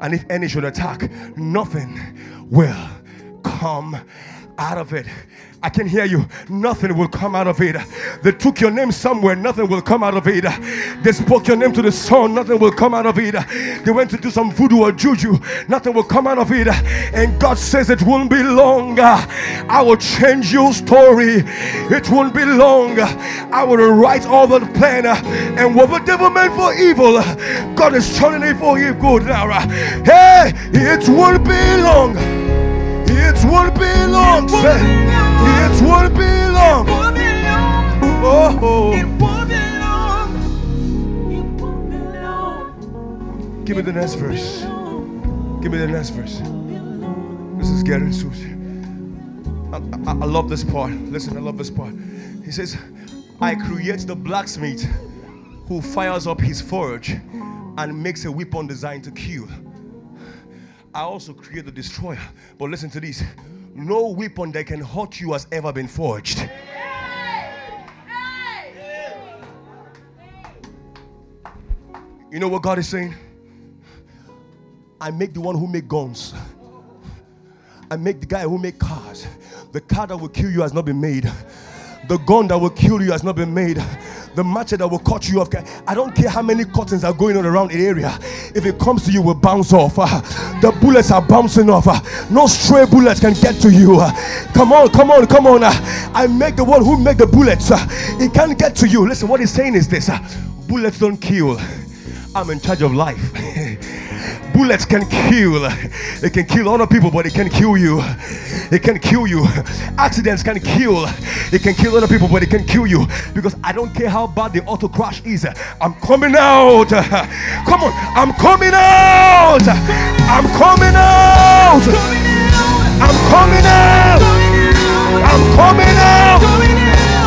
And if any should attack, nothing will come out of it. I can hear you. Nothing will come out of it. They took your name somewhere. Nothing will come out of it. They spoke your name to the sun. Nothing will come out of it. They went to do some voodoo or juju. Nothing will come out of it. And God says it won't be long. I will change your story. It won't be long. I will write all the plan. And what the devil meant for evil, God is turning it for good now. Hey, it won't be long. It won't be long, say. It won't be long. Oh. Give me the next verse. Give me the next verse. This is getting sushi. I, I, I love this part. Listen, I love this part. He says, I create the blacksmith who fires up his forge and makes a weapon designed to kill. I also create the destroyer. But listen to this no weapon that can hurt you has ever been forged. You know what God is saying? I make the one who make guns. I make the guy who make cars. The car that will kill you has not been made. The gun that will kill you has not been made the machete that will cut you off. I don't care how many cuttings are going on around the area. If it comes to you, will bounce off. The bullets are bouncing off. No stray bullets can get to you. Come on, come on, come on. I make the one who make the bullets. It can't get to you. Listen, what he's saying is this: bullets don't kill. I'm in charge of life. bullets can kill. It can kill other people, but it can kill you. It can kill you. Accidents can kill. It can kill other people, but it can kill you. Because I don't care how bad the auto crash is. I'm coming out. Come on. I'm coming out. I'm coming out. I'm coming out. I'm coming out.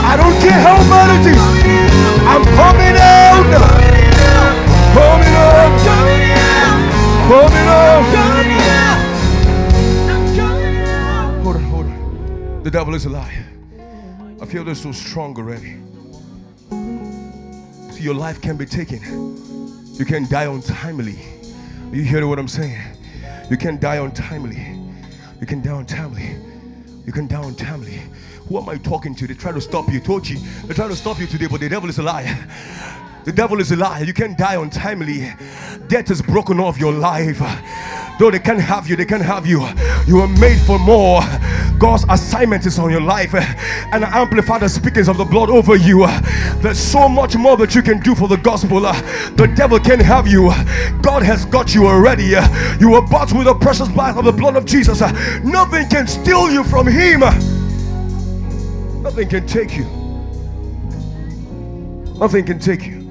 I don't care how bad it is. I'm coming out. Hold on, hold on. The devil is a liar. I feel this so strong already. See, your life can be taken. You can die untimely. You hear what I'm saying? You can die untimely. You can die untimely. You can die untimely. Who am I talking to? They try to stop you. Tochi. They try to stop you today, but the devil is a liar. The devil is a liar. You can't die untimely. Death is broken off your life. Though they can't have you, they can't have you. You were made for more. God's assignment is on your life. And I amplify the speakings of the blood over you. There's so much more that you can do for the gospel. The devil can't have you. God has got you already. You were bought with the precious blood of the blood of Jesus. Nothing can steal you from Him. Nothing can take you. Nothing can take you.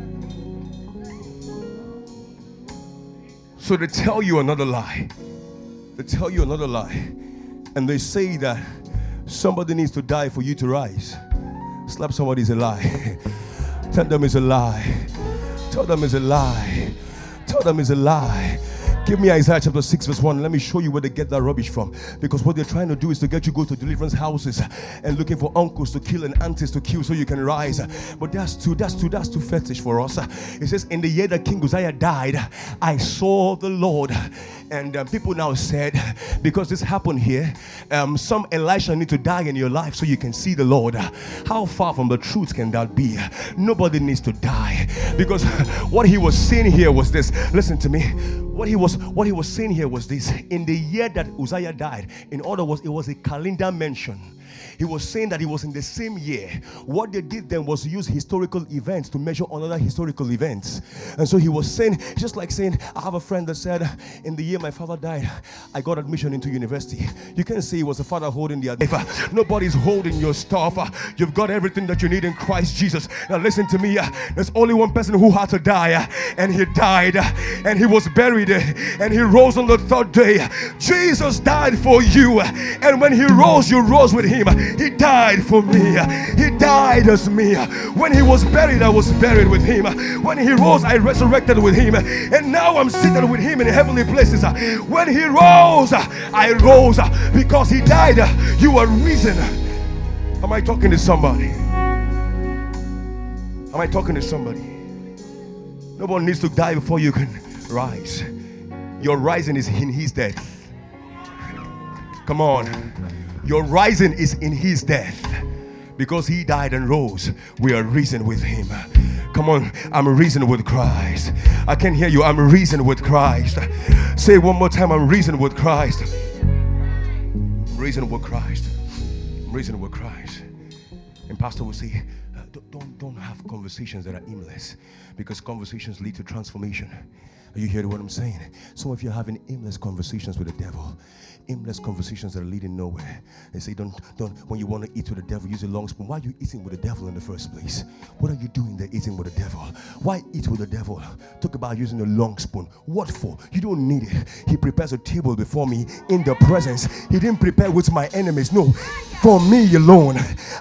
So they tell you another lie. They tell you another lie. And they say that somebody needs to die for you to rise. Slap somebody is a lie. Tell them it's a lie. Tell them it's a lie. Tell them it's a lie. Give me Isaiah chapter 6, verse 1. Let me show you where they get that rubbish from. Because what they're trying to do is to get you go to deliverance houses and looking for uncles to kill and aunties to kill so you can rise. But that's too, that's too, that's too fetish for us. It says, In the year that King Uzziah died, I saw the Lord. And um, people now said, because this happened here, um, some Elisha need to die in your life so you can see the Lord. How far from the truth can that be? Nobody needs to die. Because what he was saying here was this. Listen to me what he was what he was saying here was this in the year that uzziah died in other words it was a calendar mention he was saying that he was in the same year. What they did then was use historical events to measure another historical events. And so he was saying, just like saying, I have a friend that said, in the year my father died, I got admission into university. You can say it was the father holding the. Nobody's holding your stuff. You've got everything that you need in Christ Jesus. Now listen to me. There's only one person who had to die, and he died, and he was buried, and he rose on the third day. Jesus died for you, and when he rose, you rose with him. He died for me. He died as me. When he was buried, I was buried with him. When he rose, I resurrected with him. And now I'm seated with him in heavenly places. When he rose, I rose because he died. You are risen. Am I talking to somebody? Am I talking to somebody? Nobody needs to die before you can rise. Your rising is in his death. Come on. Your rising is in his death. Because he died and rose, we are risen with him. Come on, I'm reason with Christ. I can hear you. I'm reason with Christ. Say one more time. I'm reason with Christ. I'm reason with Christ. I'm reason with Christ. And Pastor will say, uh, don't, don't have conversations that are aimless because conversations lead to transformation. Are you hearing what I'm saying? Some of you are having aimless conversations with the devil aimless conversations that are leading nowhere. They say, don't, don't, when you want to eat with the devil, use a long spoon. Why are you eating with the devil in the first place? What are you doing there eating with the devil? Why eat with the devil? Talk about using a long spoon. What for? You don't need it. He prepares a table before me in the presence. He didn't prepare with my enemies. No, for me alone.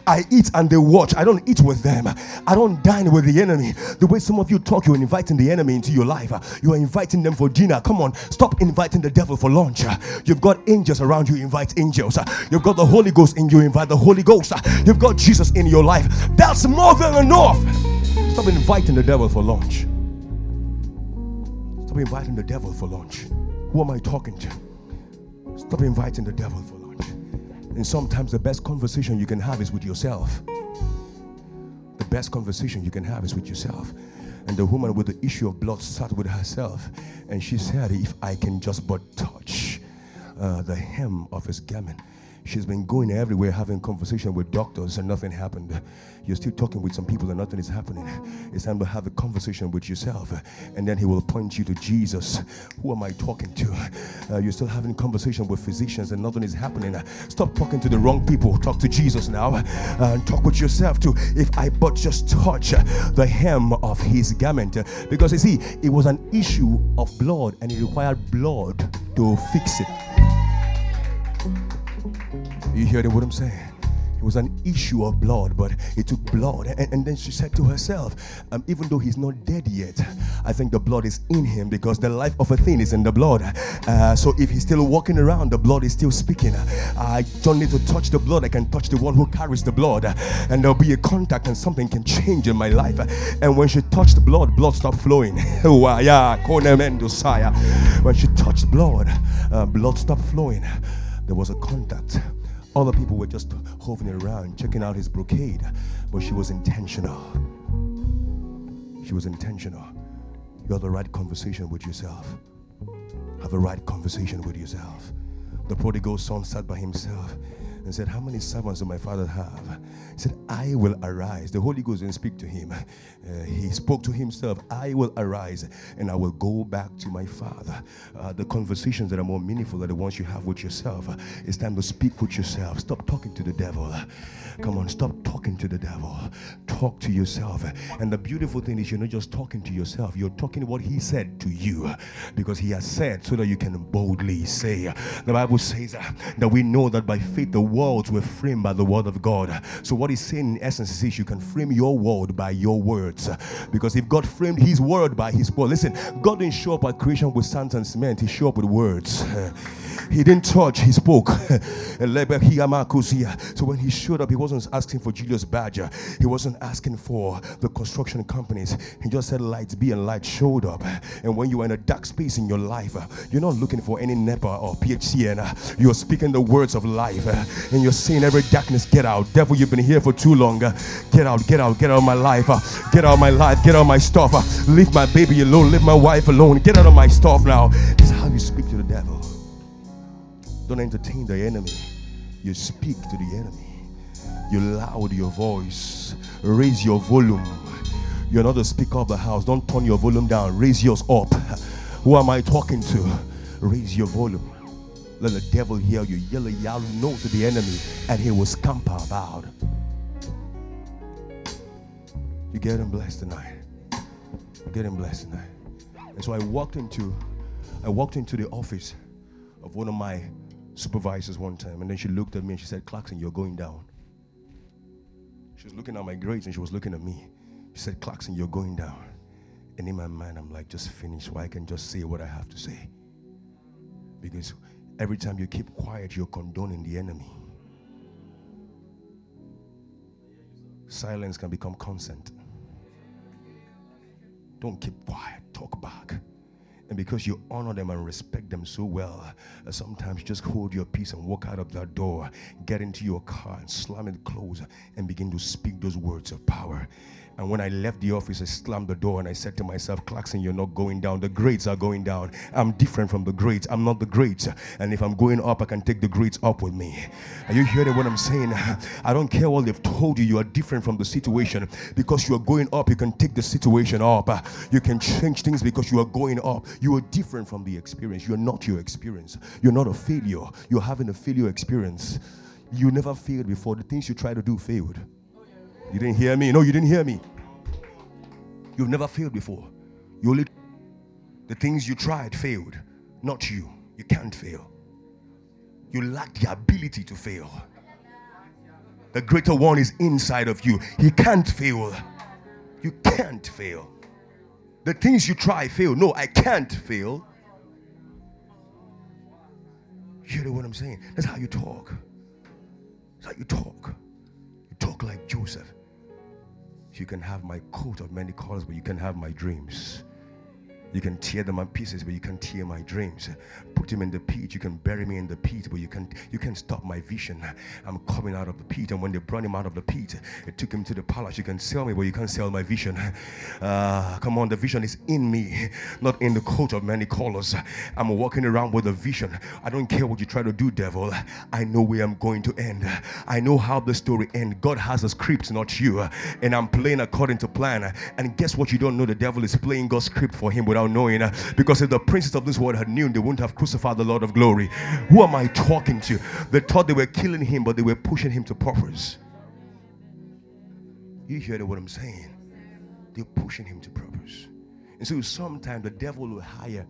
I eat and they watch. I don't eat with them. I don't dine with the enemy. The way some of you talk, you're inviting the enemy into your life. You are inviting them for dinner. Come on, stop inviting the devil for lunch. You've got angels around you, invite angels. You've got the Holy Ghost in you, invite the Holy Ghost. You've got Jesus in your life. That's more than enough. Stop inviting the devil for lunch. Stop inviting the devil for lunch. Who am I talking to? Stop inviting the devil for lunch. And sometimes the best conversation you can have is with yourself. The best conversation you can have is with yourself. And the woman with the issue of blood sat with herself. And she said, If I can just but touch uh, the hem of his garment. She's been going everywhere having conversation with doctors and nothing happened. You're still talking with some people and nothing is happening. It's time to have a conversation with yourself, and then He will point you to Jesus. Who am I talking to? Uh, you're still having conversation with physicians and nothing is happening. Stop talking to the wrong people. Talk to Jesus now, uh, and talk with yourself too. If I but just touch the hem of His garment, because you see, it was an issue of blood, and it required blood to fix it. You hear what I'm saying? It was an issue of blood, but it took blood. And, and then she said to herself, um, even though he's not dead yet, I think the blood is in him because the life of a thing is in the blood. Uh, so if he's still walking around, the blood is still speaking. I don't need to touch the blood, I can touch the one who carries the blood. And there'll be a contact and something can change in my life. And when she touched blood, blood stopped flowing. when she touched blood, uh, blood stopped flowing. There was a contact other people were just hovering around, checking out his brocade, but she was intentional. She was intentional. You have the right conversation with yourself. Have the right conversation with yourself. The prodigal son sat by himself and said, How many servants do my father have? He said, I will arise. The Holy Ghost didn't speak to him. Uh, he spoke to himself, I will arise and I will go back to my father. Uh, the conversations that are more meaningful are the ones you have with yourself. Uh, it's time to speak with yourself. Stop talking to the devil. Come on, stop talking to the devil. Talk to yourself. And the beautiful thing is, you're not just talking to yourself, you're talking what he said to you because he has said so that you can boldly say. The Bible says that we know that by faith the worlds were framed by the word of God. So, what he's saying in essence is you can frame your world by your words. Because if God framed his word by his word, listen, God didn't show up at creation with sand and cement, he showed up with words. He didn't touch, he spoke. so when he showed up, he wasn't asking for Julius Berger. He wasn't asking for the construction companies. He just said, Lights be, and light showed up. And when you are in a dark space in your life, you're not looking for any NEPA or PHCN. You're speaking the words of life. And you're seeing Every darkness, get out. Devil, you've been here for too long. Uh, get out, get out, get out of my life. Uh, get out of my life, get out of my stuff. Uh, leave my baby alone, leave my wife alone. Get out of my stuff now. This is how you speak to the devil. Don't entertain the enemy. You speak to the enemy. You loud your voice. Raise your volume. You're not the speaker of the house. Don't turn your volume down. Raise yours up. Who am I talking to? Raise your volume. Let the devil hear you. Yell a yell no to the enemy, and he will scamper about. You getting blessed tonight. You're getting blessed tonight. And so I walked into I walked into the office of one of my supervisors one time, and then she looked at me and she said, Clarkson, you're going down. She was looking at my grades and she was looking at me. She said, Clarkson, you're going down. And in my mind, I'm like, just finish so I can just say what I have to say. Because every time you keep quiet, you're condoning the enemy. Silence can become consent. Don't keep quiet, talk back. And because you honor them and respect them so well, uh, sometimes just hold your peace and walk out of that door, get into your car and slam it close and begin to speak those words of power. And when I left the office, I slammed the door and I said to myself, Clarkson, you're not going down. The grades are going down. I'm different from the grades. I'm not the grades. And if I'm going up, I can take the grades up with me. Are you hearing what I'm saying? I don't care what they've told you. You are different from the situation. Because you are going up, you can take the situation up. You can change things because you are going up. You are different from the experience. You're not your experience. You're not a failure. You're having a failure experience. You never failed before. The things you try to do failed. You didn't hear me? No, you didn't hear me. You've never failed before. You only the things you tried failed, not you. You can't fail. You lack the ability to fail. The greater one is inside of you. He can't fail. You can't fail. The things you try fail. No, I can't fail. You know what I'm saying? That's how you talk. That's how you talk. You talk like Joseph. You can have my coat of many colors, but you can have my dreams. You can tear them in pieces, but you can tear my dreams. Put him in the pit. You can bury me in the pit, but you can you can stop my vision. I'm coming out of the pit, and when they brought him out of the pit, it took him to the palace. You can sell me, but you can't sell my vision. Uh, come on, the vision is in me, not in the coat of many colors. I'm walking around with a vision. I don't care what you try to do, devil. I know where I'm going to end. I know how the story ends. God has a script, not you, and I'm playing according to plan. And guess what? You don't know the devil is playing God's script for him without without knowing. Uh, because if the princes of this world had known, they wouldn't have crucified the Lord of glory. Who am I talking to? They thought they were killing him, but they were pushing him to purpose. You hear what I'm saying? They're pushing him to purpose. And so sometimes the devil will hire,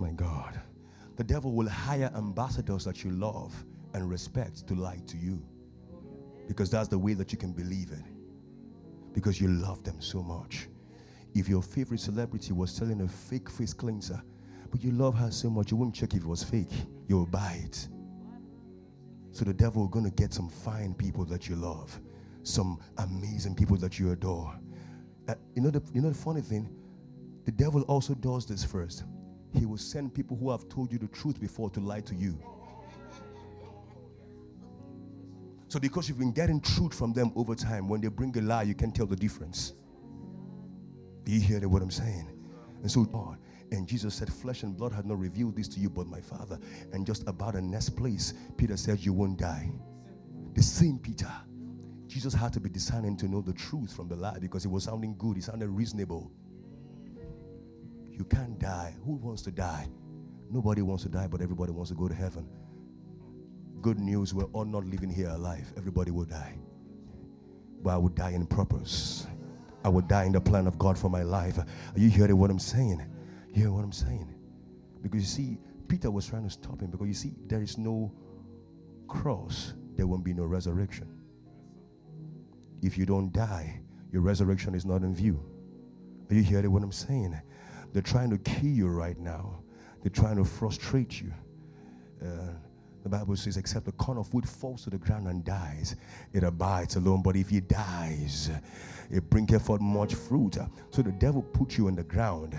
my God, the devil will hire ambassadors that you love and respect to lie to you. Because that's the way that you can believe it. Because you love them so much. If your favorite celebrity was selling a fake face cleanser, but you love her so much, you wouldn't check if it was fake. You'll buy it. So the devil is going to get some fine people that you love, some amazing people that you adore. Uh, you know the you know the funny thing, the devil also does this first. He will send people who have told you the truth before to lie to you. So because you've been getting truth from them over time, when they bring a lie, you can tell the difference. Do you hear what I'm saying? And so, God, and Jesus said, Flesh and blood had not revealed this to you, but my Father. And just about the next place, Peter said, You won't die. The same Peter. Jesus had to be discerning to know the truth from the lie because it was sounding good, it sounded reasonable. You can't die. Who wants to die? Nobody wants to die, but everybody wants to go to heaven. Good news, we're all not living here alive. Everybody will die. But I will die in purpose. I would die in the plan of God for my life. Are you hearing what I'm saying? You hear what I'm saying? Because you see, Peter was trying to stop him because you see, there is no cross, there won't be no resurrection. If you don't die, your resurrection is not in view. Are you hearing what I'm saying? They're trying to kill you right now. They're trying to frustrate you. Uh, the Bible says, except the corn of wood falls to the ground and dies, it abides alone. But if it dies, it bringeth forth much fruit. So the devil put you in the ground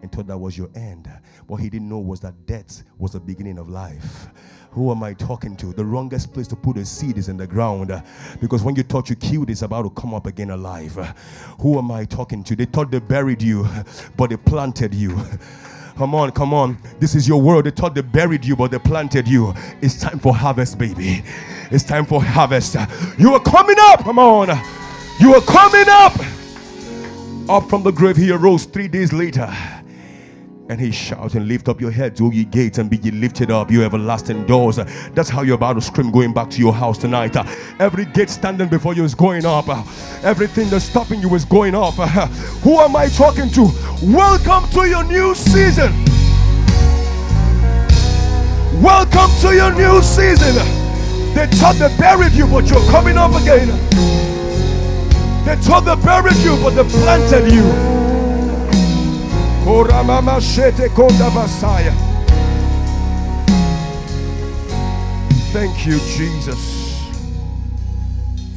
and thought that was your end. What he didn't know was that death was the beginning of life. Who am I talking to? The wrongest place to put a seed is in the ground. Because when you thought you killed, it's about to come up again alive. Who am I talking to? They thought they buried you, but they planted you. Come on, come on. This is your world. They thought they buried you, but they planted you. It's time for harvest, baby. It's time for harvest. You are coming up. Come on. You are coming up. Up from the grave, he arose three days later. And he shouted, Lift up your heads, O ye gates, and be ye lifted up, you everlasting doors. That's how you're about to scream going back to your house tonight. Every gate standing before you is going up. Everything that's stopping you is going up. Who am I talking to? Welcome to your new season. Welcome to your new season. They thought they buried you, but you're coming up again. They thought they buried you, but they planted you. Thank you, Jesus.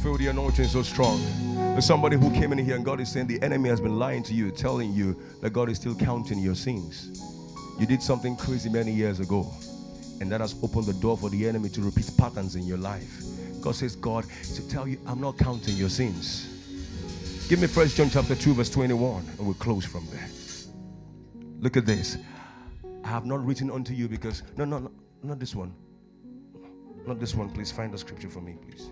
Feel the anointing so strong. There's somebody who came in here and God is saying the enemy has been lying to you, telling you that God is still counting your sins. You did something crazy many years ago, and that has opened the door for the enemy to repeat patterns in your life. God says, God, to tell you, I'm not counting your sins. Give me First John chapter 2, verse 21, and we'll close from there. Look at this. I have not written unto you because no, no, no, not this one. Not this one. Please find the scripture for me, please.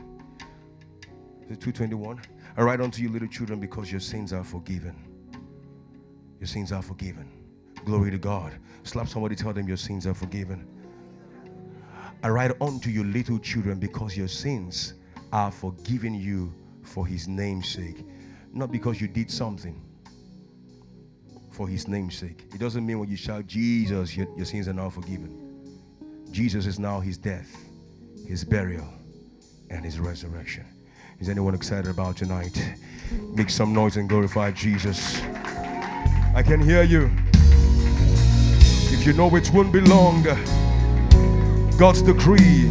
The 221. I write unto you, little children, because your sins are forgiven. Your sins are forgiven. Glory to God. Slap somebody, tell them your sins are forgiven. I write unto you, little children, because your sins are forgiven you for his name's sake. Not because you did something, for his name's sake. It doesn't mean when you shout Jesus, your, your sins are now forgiven. Jesus is now his death, his burial, and his resurrection. Is anyone excited about tonight? Make some noise and glorify Jesus. I can hear you. If you know it won't be long, God's decree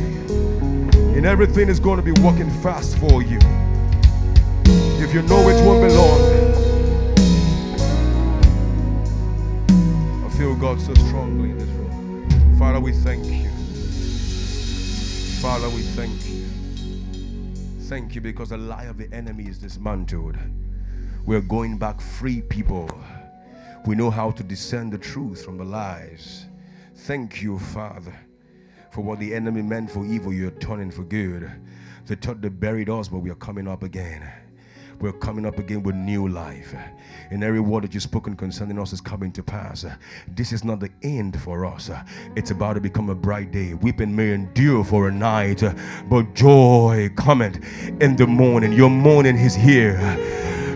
and everything is going to be working fast for you. If you know it won't be long, feel God so strongly in this room. Father, we thank you. Father, we thank you. Thank you because the lie of the enemy is dismantled. We're going back free people. We know how to discern the truth from the lies. Thank you, Father, for what the enemy meant for evil, you're turning for good. They thought they buried us, but we are coming up again. We're coming up again with new life. And every word that you've spoken concerning us is coming to pass. This is not the end for us. It's about to become a bright day. Weeping may endure for a night, but joy cometh in the morning. Your morning is here.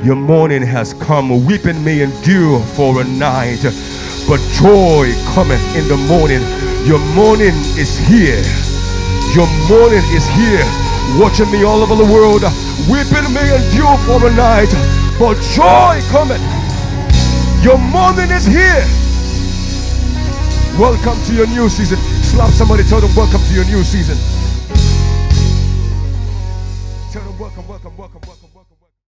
Your morning has come. Weeping may endure for a night, but joy cometh in the morning. Your morning is here. Your morning is here. Watching me all over the world. Weeping may endure for a night, but joy cometh. Your morning is here. Welcome to your new season. Slap somebody, tell them, Welcome to your new season.